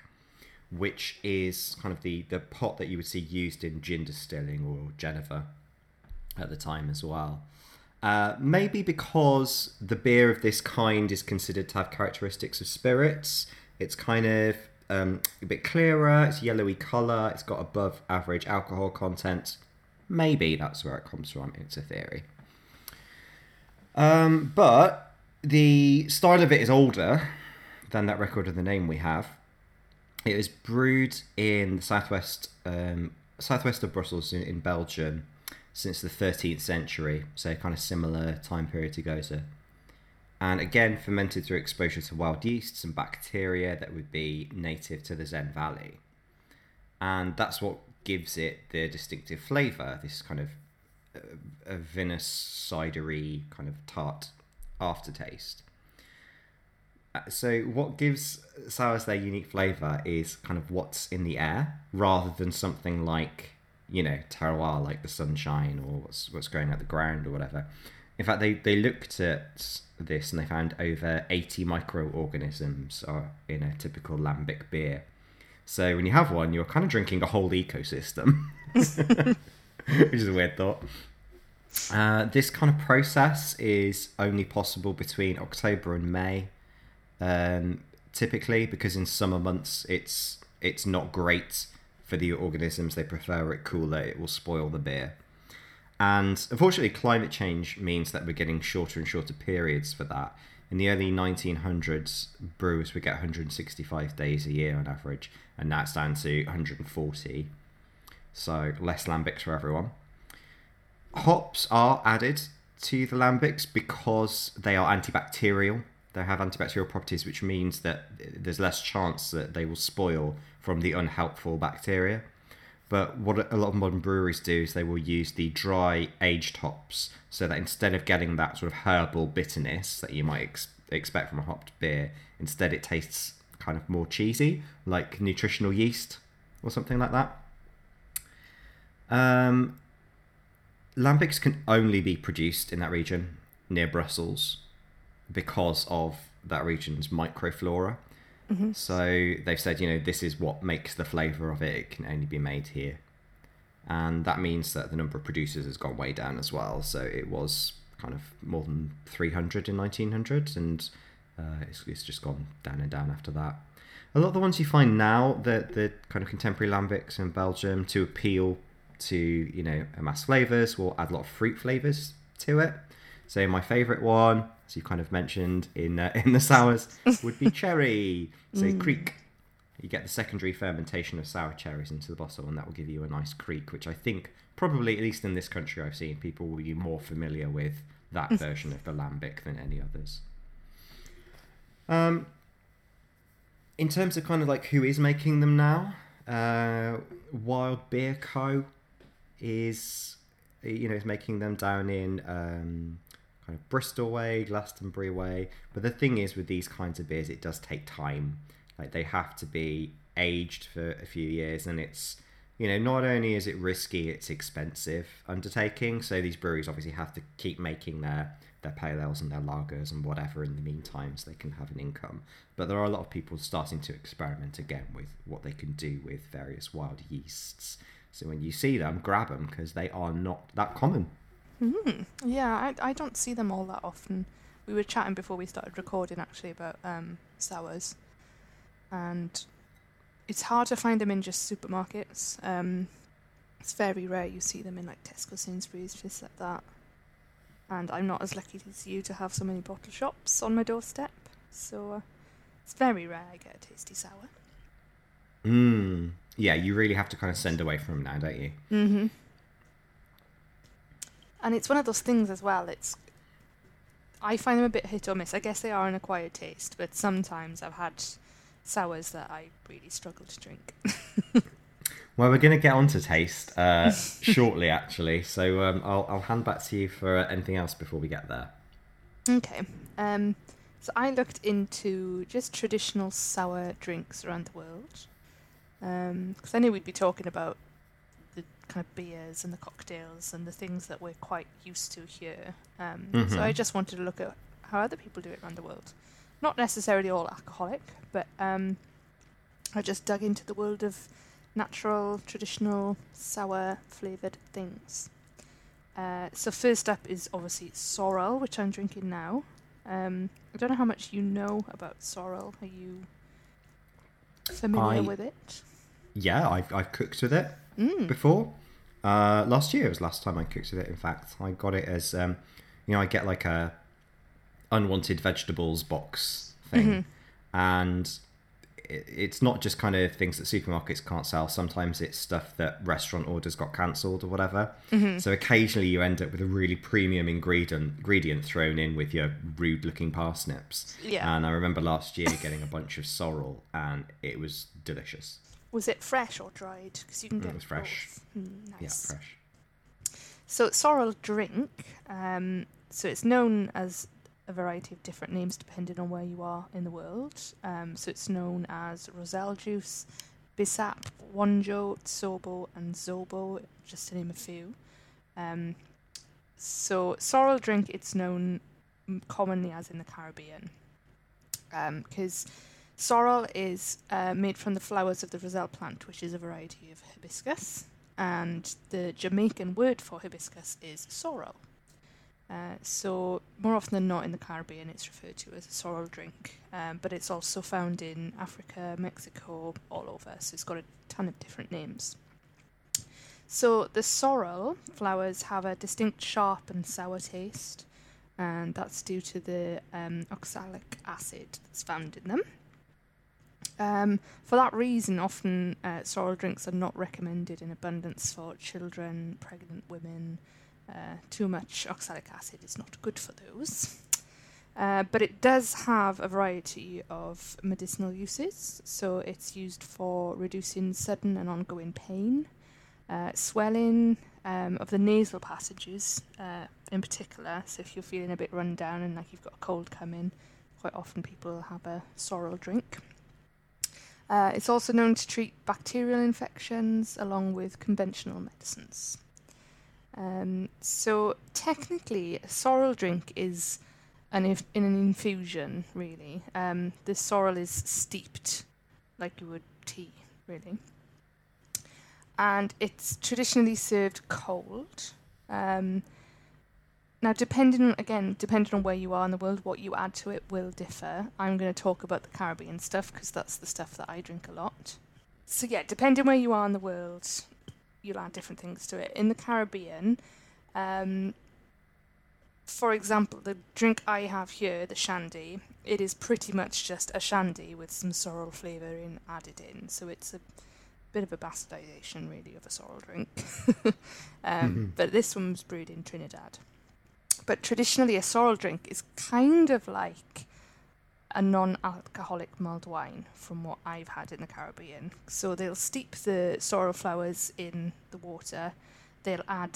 which is kind of the the pot that you would see used in gin distilling or Geneva at the time as well. Uh, maybe because the beer of this kind is considered to have characteristics of spirits. It's kind of um, a bit clearer, it's yellowy colour, it's got above average alcohol content. Maybe that's where it comes from. It's a theory. Um, but the style of it is older than that record of the name we have. It was brewed in the southwest, um, southwest of Brussels in, in Belgium since the 13th century, so kind of similar time period to Gose. And again, fermented through exposure to wild yeasts and bacteria that would be native to the Zenne Valley. And that's what gives it the distinctive flavour, this kind of a vinous, cidery, kind of tart aftertaste. Uh, So, what gives sours their unique flavour is kind of what's in the air, rather than something like, you know, terroir, like the sunshine or what's what's growing out the ground or whatever. In fact, they, they looked at this and they found over 80 microorganisms are in a typical lambic beer. So when you have one, you're kind of drinking a whole ecosystem, which is a weird thought. Uh, this kind of process is only possible between October and May, um, typically because in summer months it's it's not great for the organisms. They prefer it cooler; it will spoil the beer. And unfortunately, climate change means that we're getting shorter and shorter periods for that. In the early 1900s, brewers would get 165 days a year on average, and now it's down to 140. So less lambics for everyone. Hops are added to the lambics because they are antibacterial. They have antibacterial properties, which means that there's less chance that they will spoil from the unhelpful bacteria. But what a lot of modern breweries do is they will use the dry aged hops, so that instead of getting that sort of herbal bitterness that you might ex- expect from a hopped beer, instead it tastes kind of more cheesy, like nutritional yeast or something like that. Um, lambics can only be produced in that region near Brussels because of that region's microflora. So they've said, you know, this is what makes the flavour of it. It can only be made here. And that means that the number of producers has gone way down as well. So it was kind of more than 300 in 1900, and uh, it's, it's just gone down and down after that. A lot of the ones you find now, the, the kind of contemporary lambics in Belgium, to appeal to, you know, mass flavours, We'll add a lot of fruit flavours to it. So my favourite one, as you kind of mentioned in uh, in the sours, would be cherry. So kriek. You get the secondary fermentation of sour cherries into the bottle, and that will give you a nice kriek, which I think probably, at least in this country, I've seen people will be more familiar with that version of the lambic than any others. Um, in terms of kind of like who is making them now, uh, Wild Beer Co. is you know is making them down in um, kind of Bristol way, Glastonbury way. But the thing is with these kinds of beers, it does take time. Like they have to be aged for a few years, and it's you know not only is it risky, it's expensive undertaking. So these breweries obviously have to keep making their their pale ales and their lagers and whatever in the meantime, so they can have an income. But there are a lot of people starting to experiment again with what they can do with various wild yeasts. So when you see them, grab them because they are not that common. Yeah, I, I don't see them all that often. We were chatting before we started recording actually about um, sours, and it's hard to find them in just supermarkets. Um, it's very rare you see them in like Tesco, Sainsbury's, just like that. And I'm not as lucky as you to have so many bottle shops on my doorstep, so uh, it's very rare I get a tasty sour. Mm. Yeah, you really have to kind of send away from now, don't you? Mm-hmm. And it's one of those things as well. It's I find them a bit hit or miss. I guess they are an acquired taste, but sometimes I've had sours that I really struggle to drink. Well, we're going to get on to taste uh, shortly, actually. So um, I'll, I'll hand back to you for uh, anything else before we get there. okay. Um, so I looked into just traditional sour drinks around the world because I knew we'd be talking about the kind of beers and the cocktails and the things that we're quite used to here. Um, So Mhm. I just wanted to look at how other people do it around the world. Not necessarily all alcoholic, but um, I just dug into the world of natural, traditional, sour flavoured things. Uh, so first up is obviously sorrel, which I'm drinking now. Um, I don't know how much you know about sorrel. Are you familiar I- with it? Yeah, I've, I've cooked with it Mm. before. Uh, last year was last time I cooked with it. In fact, I got it as um, you know, I get like a unwanted vegetables box thing, and it, it's not just kind of things that supermarkets can't sell. Sometimes it's stuff that restaurant orders got cancelled or whatever. So occasionally you end up with a really premium ingredient ingredient thrown in with your rude looking parsnips. Yeah. And I remember last year getting a bunch of sorrel, and it was delicious. Was it fresh or dried? Because you can Mm, get it was fresh. Mm, Yeah, fresh. So sorrel drink. Um, so it's known as a variety of different names depending on where you are in the world. Um, so it's known as roselle juice, bisap, wonjo, tsobo, and zobo, just to name a few. Um, so sorrel drink, it's known commonly as in the Caribbean, because sorrel is uh, made from the flowers of the roselle plant, which is a variety of hibiscus and the Jamaican word for hibiscus is sorrel. Uh, so more often than not in the Caribbean, it's referred to as a sorrel drink, um, but it's also found in Africa, Mexico, all over. So it's got a ton of different names. So the sorrel flowers have a distinct sharp and sour taste, and that's due to the um, oxalic acid that's found in them. Um, for that reason, often uh, sorrel drinks are not recommended in abundance for children, pregnant women. Uh, too much oxalic acid is not good for those. Uh, but it does have a variety of medicinal uses. So it's used for reducing sudden and ongoing pain, uh, swelling um, of the nasal passages uh, in particular. So if you're feeling a bit run down and like you've got a cold coming, quite often people have a sorrel drink. Uh, it's also known to treat bacterial infections along with conventional medicines. Um, so technically, a sorrel drink is an in an infusion, really. Um, the sorrel is steeped like you would tea, really. And it's traditionally served cold. Um, now, depending again, depending on where you are in the world, what you add to it will differ. I'm going to talk about the Caribbean stuff because that's the stuff that I drink a lot. So, yeah, depending where you are in the world, you'll add different things to it. In the Caribbean, um, for example, the drink I have here, the shandy, it is pretty much just a shandy with some sorrel flavour in added in. So it's a bit of a bastardisation, really, of a sorrel drink. um, But this one was brewed in Trinidad. But traditionally, a sorrel drink is kind of like a non-alcoholic mulled wine, from what I've had in the Caribbean. So they'll steep the sorrel flowers in the water. They'll add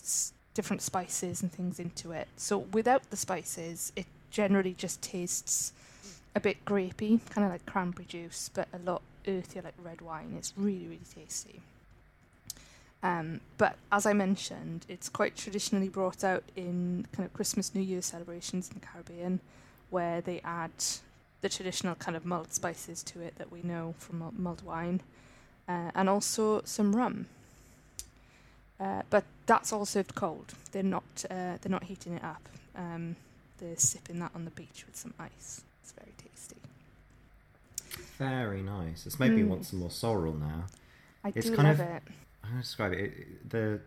s- different spices and things into it. So without the spices, it generally just tastes a bit grapey, kind of like cranberry juice, but a lot earthier, like red wine. It's really, really tasty. Um, but as I mentioned, it's quite traditionally brought out in kind of Christmas, New Year celebrations in the Caribbean, where they add the traditional kind of mulled spices to it that we know from mul- mulled wine, uh, and also some rum. Uh, but that's all served cold. They're not. Uh, they're not heating it up. Um, they're sipping that on the beach with some ice. It's very tasty. Very nice. It's made me Mm. want some more sorrel now. I It's do kind love of- it. I'm to describe it. it. The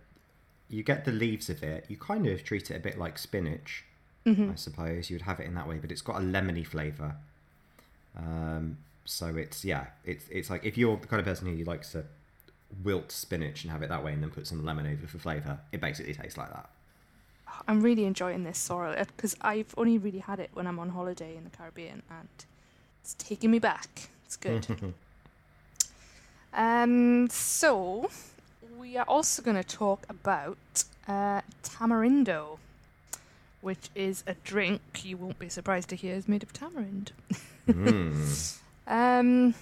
you get the leaves of it. You kind of treat it a bit like spinach, hmm I suppose. You would have it in that way, but it's got a lemony flavour. Um, so it's yeah, it's it's like if you're the kind of person who likes to wilt spinach and have it that way, and then put some lemon over for flavour, it basically tastes like that. I'm really enjoying this sorrel because I've only really had it when I'm on holiday in the Caribbean, and it's taking me back. It's good. um, so we are also going to talk about uh, tamarindo, which is a drink you won't be surprised to hear is made of tamarind. Mm. Um,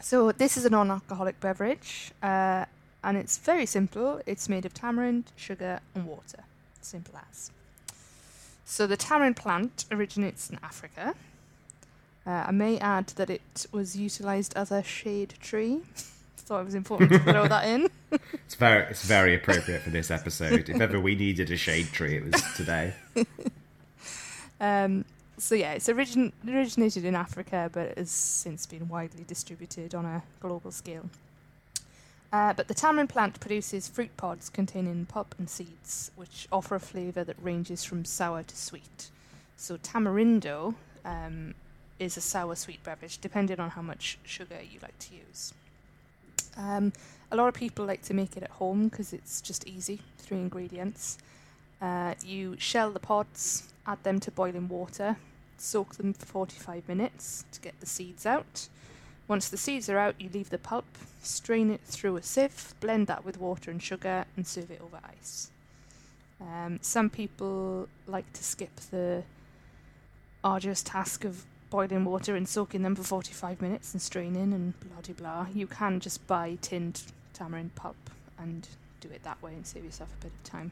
so this is a non-alcoholic beverage, uh, and it's very simple. It's made of tamarind, sugar, and water. Simple as. So the tamarind plant originates in Africa. Uh, I may add that it was utilised as a shade tree. Thought it was important to throw that in. It's very it's very appropriate for this episode. if ever we needed a shade tree, it was today. Um, so yeah, it's origin- originated in Africa, but has since been widely distributed on a global scale. Uh, but the tamarind plant produces fruit pods containing pulp and seeds, which offer a flavour that ranges from sour to sweet. So tamarindo um, is a sour sweet beverage, depending on how much sugar you like to use. Um, a lot of people like to make it at home because it's just easy, three ingredients. Uh, you shell the pods, add them to boiling water, soak them for 45 minutes to get the seeds out. Once the seeds are out, you leave the pulp, strain it through a sieve, blend that with water and sugar, and serve it over ice. Um, some people like to skip the arduous task of boiling water and soaking them for 45 minutes and straining and blah de blah. You can just buy tinned tamarind pulp and do it that way and save yourself a bit of time.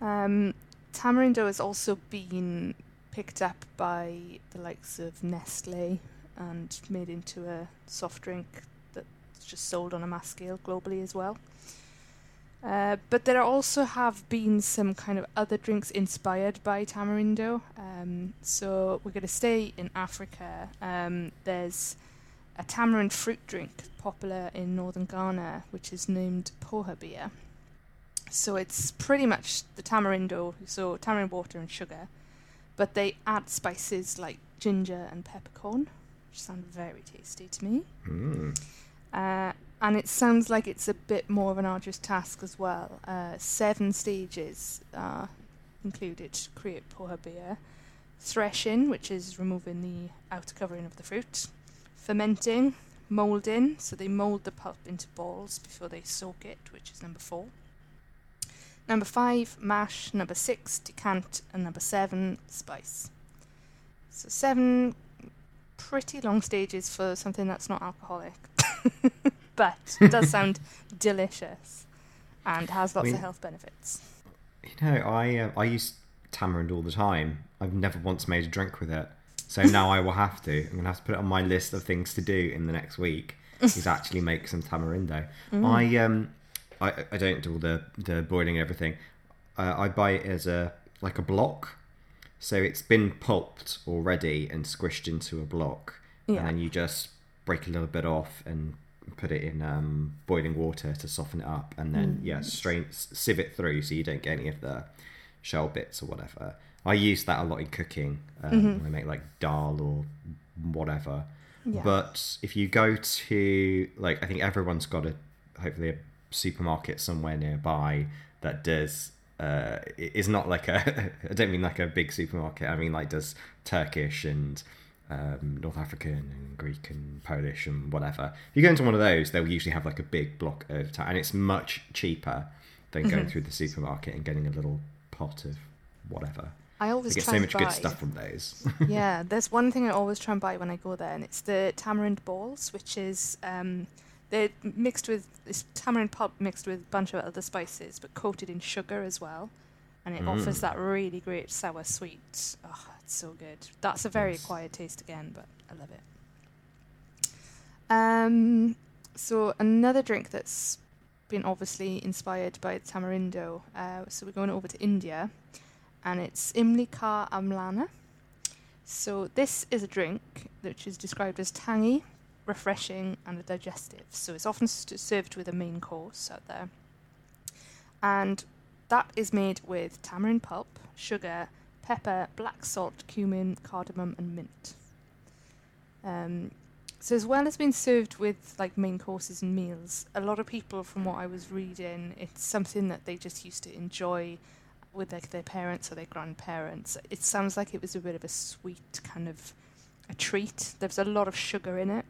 Um, tamarindo has also been picked up by the likes of Nestle and made into a soft drink that's just sold on a mass scale globally as well. Uh, but there also have been some kind of other drinks inspired by tamarindo. Um, so we're going to stay in Africa. Um, there's a tamarind fruit drink popular in northern Ghana, which is named poha beer. So it's pretty much the tamarindo, so tamarind water and sugar, but they add spices like ginger and peppercorn. which sound very tasty to me. Mm. Uh, and it sounds like it's a bit more of an arduous task as well. Uh, seven stages are included to create poha beer. Threshing, which is removing the outer covering of the fruit. Fermenting, moulding, so they mould the pulp into balls before they soak it, which is number four. Number five, mash. Number six, decant. And number seven, spice. So seven pretty long stages for something that's not alcoholic. but it does sound delicious and has lots mean- of health benefits. You know, I uh, I use tamarind all the time. I've never once made a drink with it, so now I will have to. I'm gonna have to put it on my list of things to do in the next week. Is actually make some tamarindo. I um I I don't do all the the boiling and everything. Uh, I buy it as a like a block, so it's been pulped already and squished into a block, Yeah. and then you just break a little bit off and put it in um, boiling water to soften it up, and then yeah, strain sieve it through so you don't get any of the shell bits or whatever. I use that a lot in cooking um, when I make like dal or whatever. Yeah. But if you go to like, I think everyone's got a hopefully a supermarket somewhere nearby that does. Uh, it is not like a. I don't mean like a big supermarket. I mean like does Turkish and um, North African and Greek and Polish and whatever. If you go into one of those, they'll usually have like a big block of time, and it's much cheaper than going through the supermarket and getting a little pot of whatever. I always get try so much good stuff from those. yeah, there's one thing I always try and buy when I go there, and it's the tamarind balls, which is um, they're mixed with this tamarind pulp mixed with a bunch of other spices, but coated in sugar as well, and it offers that really great sour sweet. Oh, it's so good. That's a very acquired taste again, but I love it. Um, so another drink that's been obviously inspired by tamarindo. Uh, so we're going over to India, and it's Imli Ka Amlana. So this is a drink which is described as tangy, refreshing, and a digestive. So it's often st- served with a main course out there, and that is made with tamarind pulp, sugar, pepper, black salt, cumin, cardamom, and mint. Um, so as well as being served with like main courses and meals, a lot of people, from what I was reading, it's something that they just used to enjoy with like their parents or their grandparents. It sounds like it was a bit of a sweet kind of a treat. There's a lot of sugar in it.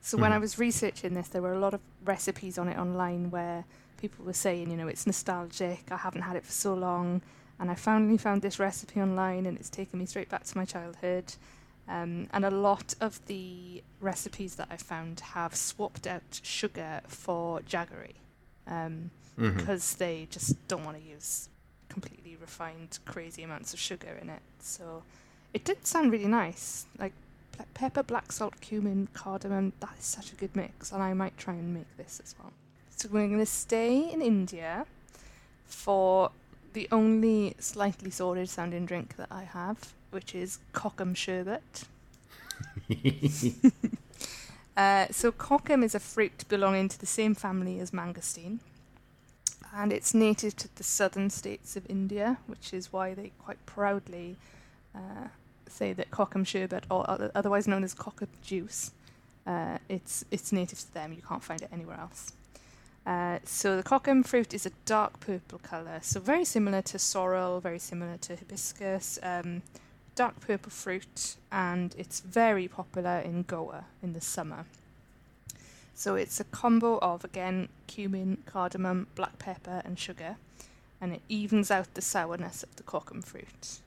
So when Mhm. I was researching this, there were a lot of recipes on it online where people were saying, you know, it's nostalgic. I haven't had it for so long, and I finally found this recipe online, and it's taken me straight back to my childhood. Um, and a lot of the recipes that I found have swapped out sugar for jaggery. Um, Mhm. because they just don't want to use completely refined, crazy amounts of sugar in it. So it did sound really nice. Like pepper, black salt, cumin, cardamom. That is such a good mix, and I might try and make this as well. So we're going to stay in India for the only slightly sordid sounding drink that I have, which is Kokum sherbet. Uh, so kokum is a fruit belonging to the same family as mangosteen, and it's native to the southern states of India, which is why they quite proudly uh, say that kokum sherbet, or otherwise known as kokum juice, uh, it's it's native to them. You can't find it anywhere else. Uh, so the kokum fruit is a dark purple colour, so very similar to sorrel, very similar to hibiscus. Um, dark purple fruit, and it's very popular in Goa in the summer. So it's a combo of again cumin, cardamom, black pepper, and sugar, and it evens out the sourness of the kokum fruit.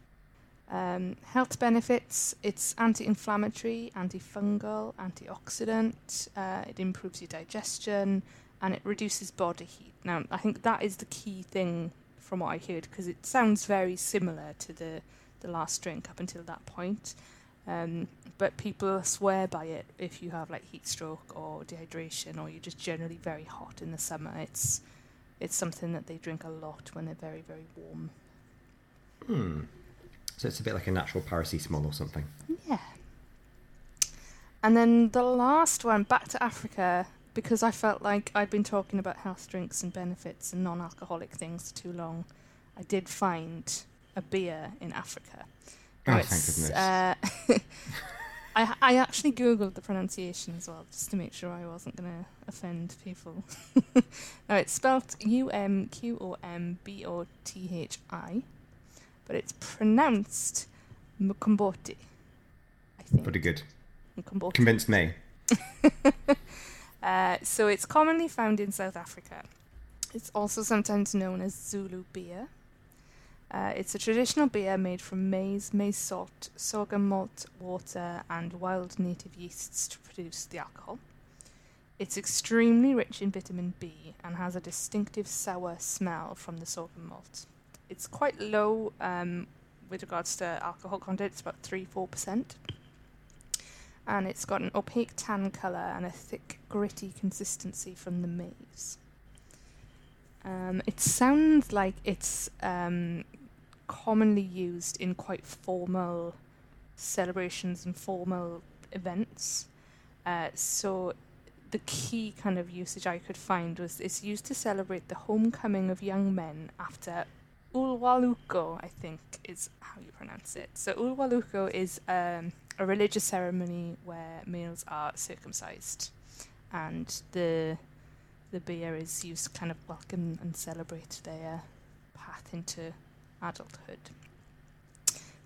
Um, health benefits: it's anti-inflammatory, antifungal, antioxidant. Uh, it improves your digestion, and it reduces body heat. Now, I think that is the key thing from what I heard because it sounds very similar to the the last drink up until that point. Um, but people swear by it if you have like heat stroke or dehydration or you're just generally very hot in the summer. It's it's something that they drink a lot when they're very very warm. Hmm. So it's a bit like a natural paracetamol or something. Yeah. And then the last one, back to Africa, because I felt like I'd been talking about health drinks and benefits and non-alcoholic things too long. I did find a beer in Africa. Oh, thank goodness. Uh, I I actually googled the pronunciation as well, just to make sure I wasn't going to offend people. now it's spelled U M Q O M B O T H I, but it's pronounced Mkomboti. I think. Pretty good. Mkomboti. Convinced me. Uh, so it's commonly found in South Africa. It's also sometimes known as Zulu beer. Uh, it's a traditional beer made from maize, maize salt, sorghum malt, water, and wild native yeasts to produce the alcohol. It's extremely rich in vitamin B and has a distinctive sour smell from the sorghum malt. It's quite low um, with regards to alcohol content, it's about 3 4% and it's got an opaque tan colour and a thick, gritty consistency from the maize. Um, it sounds like it's um, commonly used in quite formal celebrations and formal events. Uh, so the key kind of usage I could find was it's used to celebrate the homecoming of young men after Ulwaluko, I think is how you pronounce it. So Ulwaluko is um, a religious ceremony where males are circumcised, and the the beer is used to kind of welcome and celebrate their path into adulthood.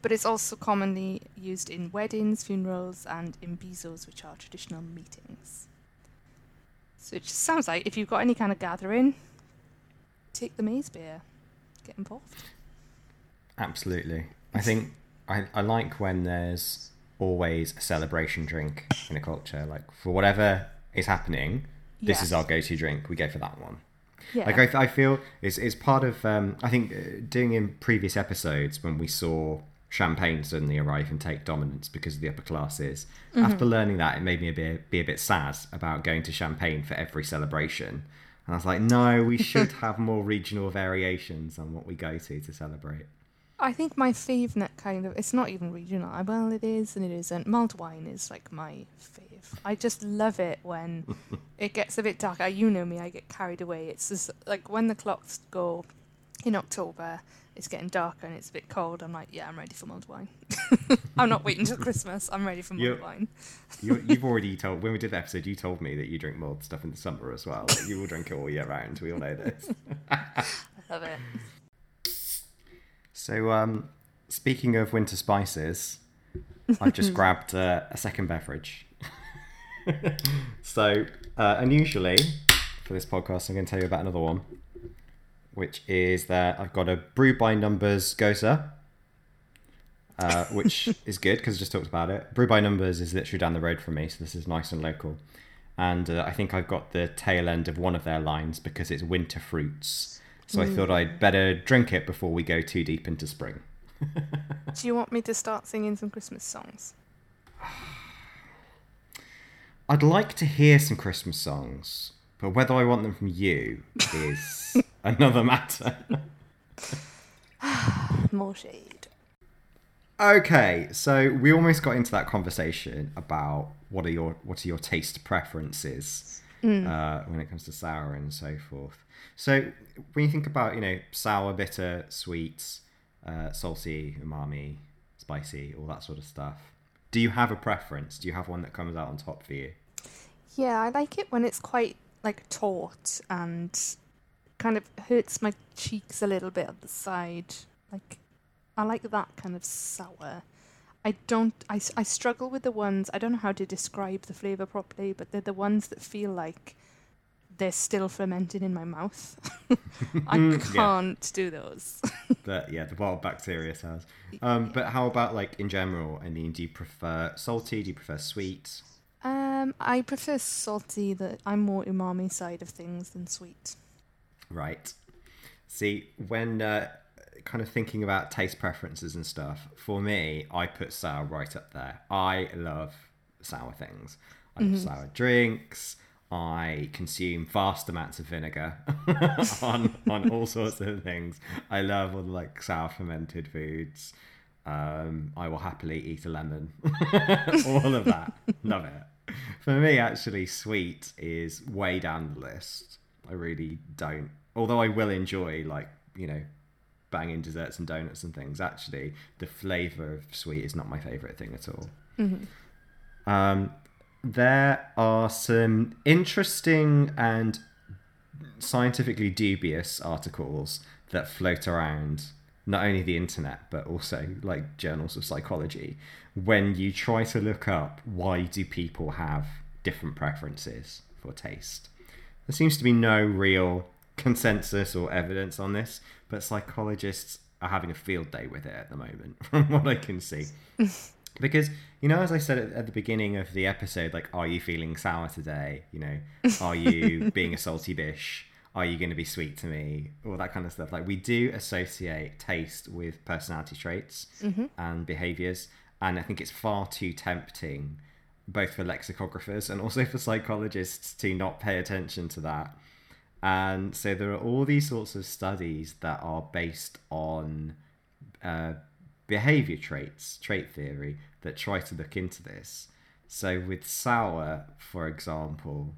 But it's also commonly used in weddings, funerals, and imbizos, which are traditional meetings. So it just sounds like if you've got any kind of gathering, take the maize beer, get involved. Absolutely. I think I, I like when there's always a celebration drink in a culture. Like for whatever is happening, this Yeah. is our go-to drink. We go for that one. Yeah. Like I, I feel it's, it's part of um, I think uh, doing in previous episodes when we saw champagne suddenly arrive and take dominance because of the upper classes. After learning that, it made me a bit, be a bit sad about going to champagne for every celebration. And I was like, no, we should have more regional variations on what we go to to celebrate. I think my favourite kind of it's not even regional. Well, it is and it isn't. Mulled wine is like my I just love it when it gets a bit darker. You know me, I get carried away. It's just like when the clocks go in October, it's getting darker and it's a bit cold. I'm like, yeah, I'm ready for mulled wine. I'm not waiting till Christmas. I'm ready for mulled You- wine. You, you've already told when we did the episode. You told me that you drink mulled stuff in the summer as well. Like, you will drink it all year round. We all know this. I love it. So, um, speaking of winter spices, I've just grabbed uh, a second beverage. so, uh, unusually for this podcast, I'm going to tell you about another one, which is that I've got a Brew by Numbers Gose, uh, which is good because I just talked about it. Brew by Numbers is literally down the road from me, so this is nice and local. And uh, I think I've got the tail end of one of their lines because it's winter fruits. So I thought I'd better drink it before we go too deep into spring. Do you want me to start singing some Christmas songs? I'd like to hear some Christmas songs, but whether I want them from you is another matter. More shade. Okay, so we almost got into that conversation about what are your what are your taste preferences uh, when it comes to sour and so forth. So when you think about you know sour, bitter, sweet, uh, salty, umami, spicy, all that sort of stuff, do you have a preference? Do you have one that comes out on top for you? Yeah, I like it when it's quite like taut and kind of hurts my cheeks a little bit at the side. Like, I like that kind of sour. I don't. I, I struggle with the ones. I don't know how to describe the flavor properly, but they're the ones that feel like they're still fermented in my mouth. I can't do those. but yeah, the wild bacteria cells. Um, but how about like in general? I mean, do you prefer salty? Do you prefer sweet? um, I prefer salty. That I'm more umami side of things than sweet. Right. See, when uh, kind of thinking about taste preferences and stuff, for me, I put sour right up there. I love sour things. I love sour drinks. I consume vast amounts of vinegar on on all sorts of things. I love all the like sour fermented foods. Um, I will happily eat a lemon. all of that. love it. For me, actually, sweet is way down the list. I really don't. Although I will enjoy, like, you know, banging desserts and donuts and things, actually, the flavour of sweet is not my favourite thing at all. Um, there are some interesting and scientifically dubious articles that float around not only the internet but also like journals of psychology. When you try to look up why do people have different preferences for taste there seems to be no real consensus or evidence on this but psychologists are having a field day with it at the moment from what i can see because you know as i said at, at the beginning of the episode like are you feeling sour today? You know are you being a salty bish? Are you going to be sweet to me? All that kind of stuff. Like we do associate taste with personality traits and behaviors and i think it's far too tempting both for lexicographers and also for psychologists to not pay attention to that. And so there are all these sorts of studies that are based on uh, behavior traits, trait theory, that try to look into this. So with sour, for example,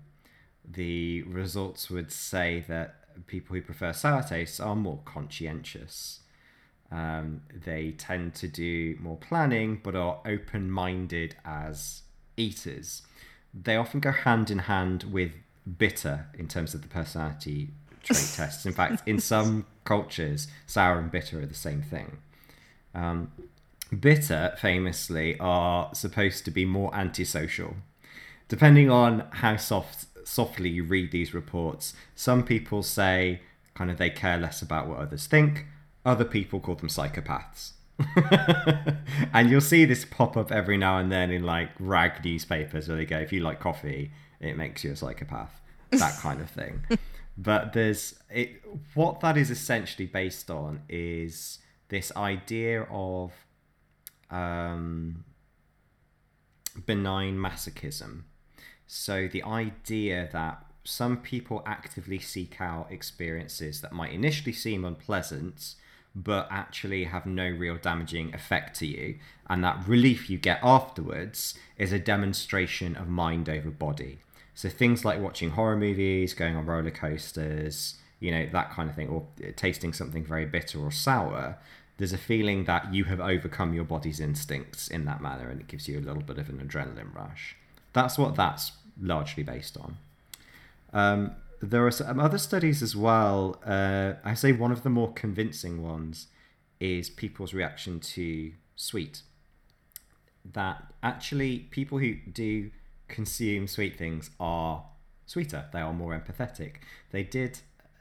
the results would say that people who prefer sour tastes are more conscientious. Um, they tend to do more planning, but are open minded as eaters. They often go hand in hand with bitter in terms of the personality trait tests. In fact, in some cultures, sour and bitter are the same thing. Um, bitter, famously, are supposed to be more antisocial. Depending on how soft softly you read these reports, some people say kind of they care less about what others think. Other people call them psychopaths. and you'll see this pop up every now and then in like rag newspapers where they go, if you like coffee, it makes you a psychopath. That kind of thing. but there's it what that is essentially based on is this idea of um, benign masochism. So the idea that some people actively seek out experiences that might initially seem unpleasant, but actually have no real damaging effect to you, and that relief you get afterwards is a demonstration of mind over body. So things like watching horror movies, going on roller coasters, you know, that kind of thing, or tasting something very bitter or sour, there's a feeling that you have overcome your body's instincts in that manner and it gives you a little bit of an adrenaline rush. That's what that's largely based on. Um, there are some other studies as well. Uh, I say one of the more convincing ones is people's reaction to sweet. That actually, people who do consume sweet things are sweeter, they are more empathetic. They did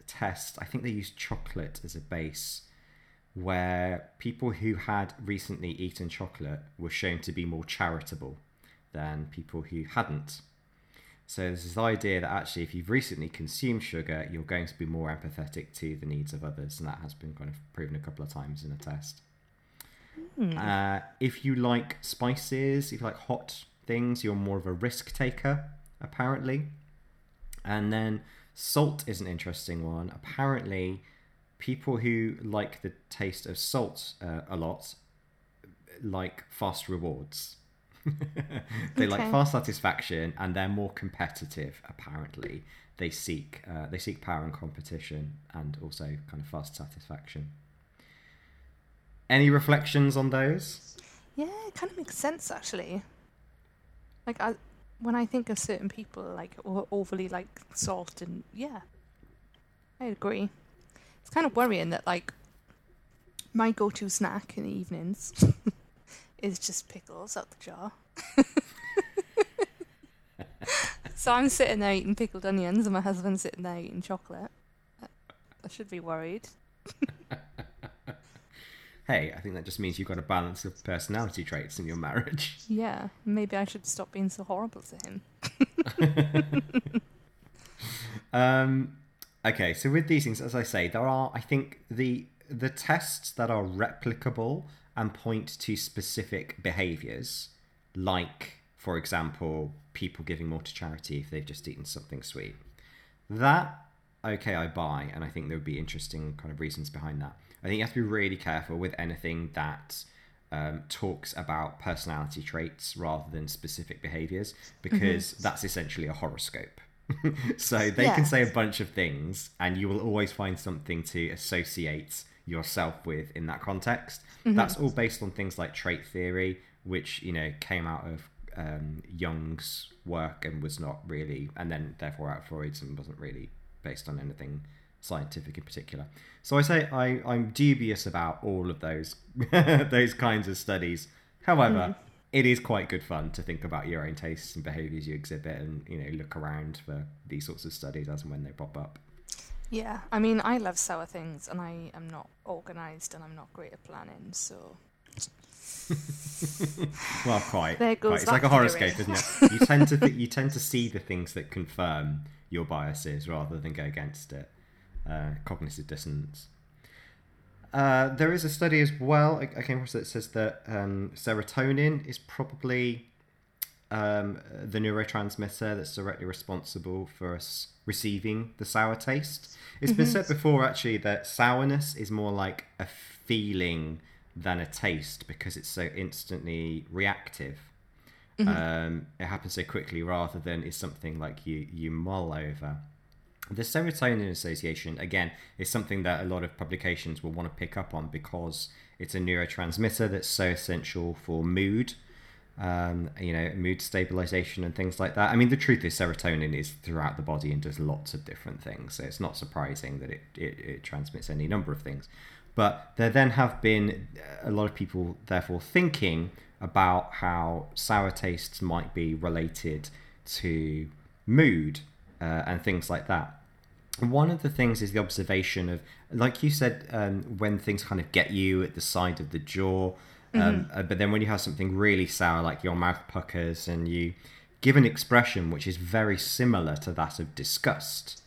test, I think they used chocolate as a base where people who had recently eaten chocolate were shown to be more charitable than people who hadn't. So there's this idea that actually, if you've recently consumed sugar, you're going to be more empathetic to the needs of others, and that has been kind of proven a couple of times in a test. Uh, if you like spices, if you like hot things, you're more of a risk taker, apparently. And then salt is an interesting one. Apparently, people who like the taste of salt uh, a lot like fast rewards. they like fast satisfaction, and they're more competitive. Apparently, they seek uh, they seek power and competition, and also kind of fast satisfaction. Any reflections on those? Yeah, it kind of makes sense actually. Like I, when I think of certain people like overly like salt and yeah, I agree. It's kind of worrying that like my go-to snack in the evenings is just pickles out the jar. so I'm sitting there eating pickled onions, and my husband's sitting there eating chocolate. I should be worried. Hey, I think that just means you've got a balance of personality traits in your marriage. Yeah, maybe I should stop being so horrible to him. Um, okay, so with these things, as I say, there are, I think, the the tests that are replicable and point to specific behaviors, like, for example, people giving more to charity if they've just eaten something sweet. That, okay, I buy, and I think there would be interesting kind of reasons behind that. I think you have to be really careful with anything that um, talks about personality traits rather than specific behaviors because that's essentially a horoscope. so they can say a bunch of things, and you will always find something to associate yourself with in that context. That's all based on things like trait theory, which you know came out of um, Jung's work and was not really, and then therefore out of Freud's and wasn't really based on anything scientific in particular. So I say I, I'm dubious about all of those those kinds of studies. However, hmm. it is quite good fun to think about your own tastes and behaviours you exhibit, and you know look around for these sorts of studies as and when they pop up. Yeah, I mean, I love sour things, and I am not organised, and I'm not great at planning, so Well, quite. There goes quite. It's like a horoscope, isn't it? You tend to th- you tend to see the things that confirm your biases rather than go against it. Uh, cognitive dissonance. Uh, there is a study as well. I, I came across that says that um, serotonin is probably um, the neurotransmitter that's directly responsible for us receiving the sour taste. It's been said before, actually, that sourness is more like a feeling than a taste because it's so instantly reactive. Um, it happens so quickly rather than it's something like you you mull over. The serotonin association, again, is something that a lot of publications will want to pick up on because it's a neurotransmitter that's so essential for mood, um, you know, mood stabilization and things like that. I mean, the truth is, serotonin is throughout the body and does lots of different things. So it's not surprising that it, it, it transmits any number of things. But there then have been a lot of people, therefore, thinking about how sour tastes might be related to mood uh, and things like that. One of the things is the observation of, like you said, um, when things kind of get you at the side of the jaw, um, uh, but then when you have something really sour, like your mouth puckers and you give an expression which is very similar to that of disgust.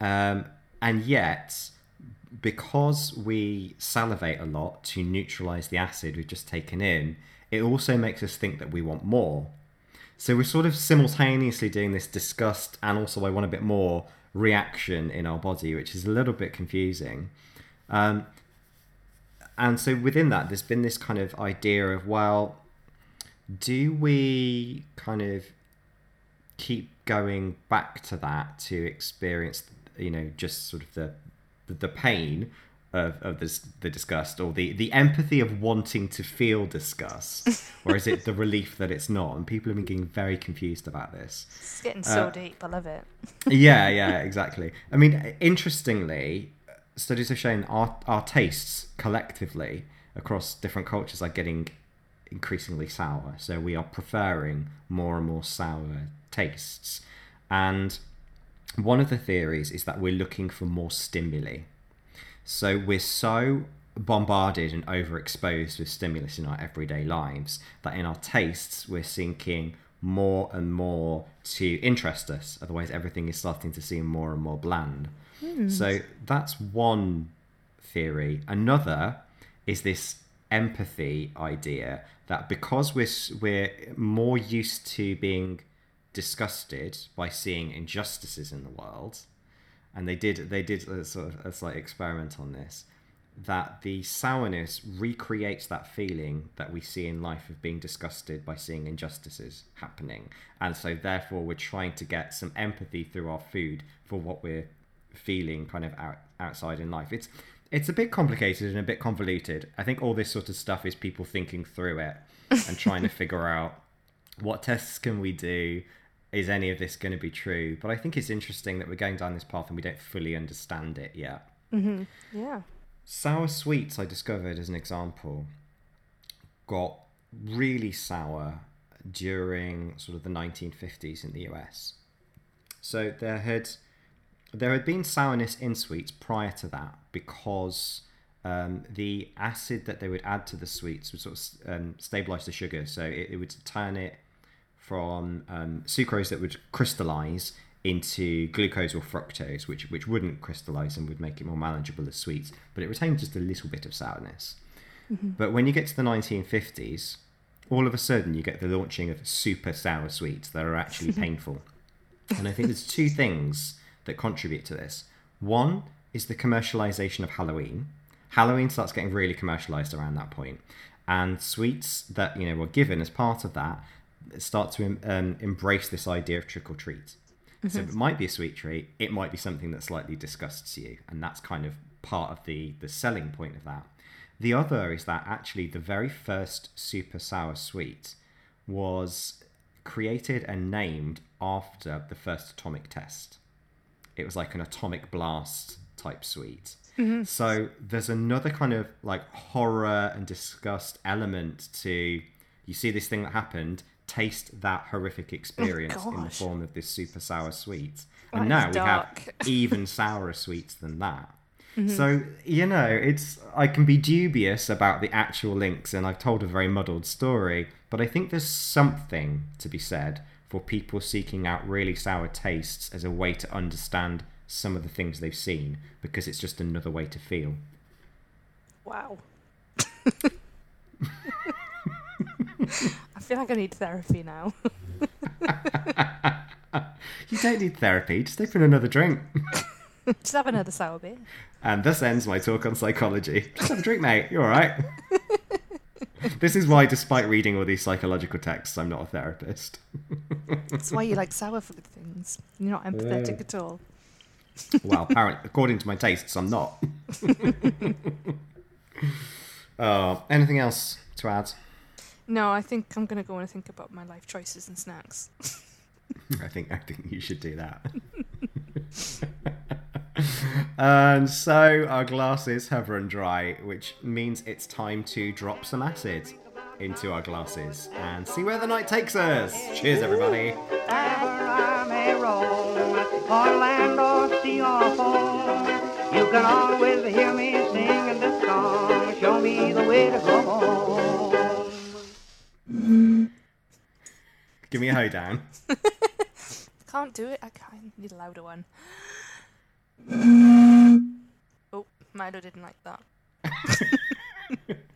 Um, and yet, because we salivate a lot to neutralize the acid we've just taken in, it also makes us think that we want more. So we're sort of simultaneously doing this disgust and also I want a bit more reaction in our body, which is a little bit confusing. Um, and so within that, there's been this kind of idea of, well, do we kind of keep going back to that to experience, you know, just sort of the the, the pain of, of this, the disgust or the, the empathy of wanting to feel disgust or is it the relief that it's not? And people have been getting very confused about this. It's getting so Uh, deep. I love it. yeah yeah exactly. I mean interestingly studies have shown our, our tastes collectively across different cultures are getting increasingly sour. So we are preferring more and more sour tastes. And one of the theories is that we're looking for more stimuli so we're so bombarded and overexposed with stimulus in our everyday lives that in our tastes we're sinking more and more to interest us. Otherwise, everything is starting to seem more and more bland. Hmm. So that's one theory. Another is this empathy idea that because we're we're more used to being disgusted by seeing injustices in the world, and they did they did a sort of a slight experiment on this that the sourness recreates that feeling that we see in life of being disgusted by seeing injustices happening. And so therefore we're trying to get some empathy through our food for what we're feeling kind of out, outside in life. It's it's a bit complicated and a bit convoluted. I think all this sort of stuff is people thinking through it and trying to figure out what tests can we do is any of this going to be true? But i think it's interesting that we're going down this path and we don't fully understand it yet. Yeah. sour sweets i discovered as an example got really sour during sort of the 1950s in the us so there had there had been sourness in sweets prior to that because um, the acid that they would add to the sweets would sort of um, stabilize the sugar. So it, it would turn it from um, sucrose that would crystallize into glucose or fructose, which which wouldn't crystallize and would make it more manageable as sweets, but it retained just a little bit of sourness. But when you get to the 1950s, all of a sudden you get the launching of super sour sweets that are actually painful. And I think there's two things that contribute to this. One is the commercialization of Halloween. Halloween starts getting really commercialized around that point, and sweets that you know were given as part of that start to um, embrace this idea of trick or treat. So it might be a sweet treat, it might be something that slightly disgusts you, and that's kind of part of the the selling point of that. The other is that actually the very first super sour sweet was created and named after the first atomic test. It was like an atomic blast type sweet. So there's another kind of like horror and disgust element to you see this thing that happened, taste that horrific experience in the form of this super sour sweet. That And now we dark. have even sourer sweets than that. Mm-hmm. So you know, it's I can be dubious about the actual links, and I've told a very muddled story. But I think there's something to be said for people seeking out really sour tastes as a way to understand some of the things they've seen, because it's just another way to feel. Wow. I feel like I need therapy now. You don't need therapy; just open another drink. Just have another sour beer. And thus ends my talk on psychology. Just have a drink, mate. You're all right. this is why, despite reading all these psychological texts, I'm not a therapist. That's why you like sour food things. You're not empathetic at all. Well, apparently, according to my tastes, I'm not. uh, anything else to add? No, I think I'm gonna go and think about my life choices and snacks. I think I think you should do that. and so our glasses have run dry, which means it's time to drop some acid into our glasses and see where the night takes us. Cheers, everybody. Ever I may roam, or land or sea or home, you can always hear me singing this song. Show me the way to go home. Give me a hoedown. Can't do it. I can't. Need a louder one. Oh, Milo didn't like that.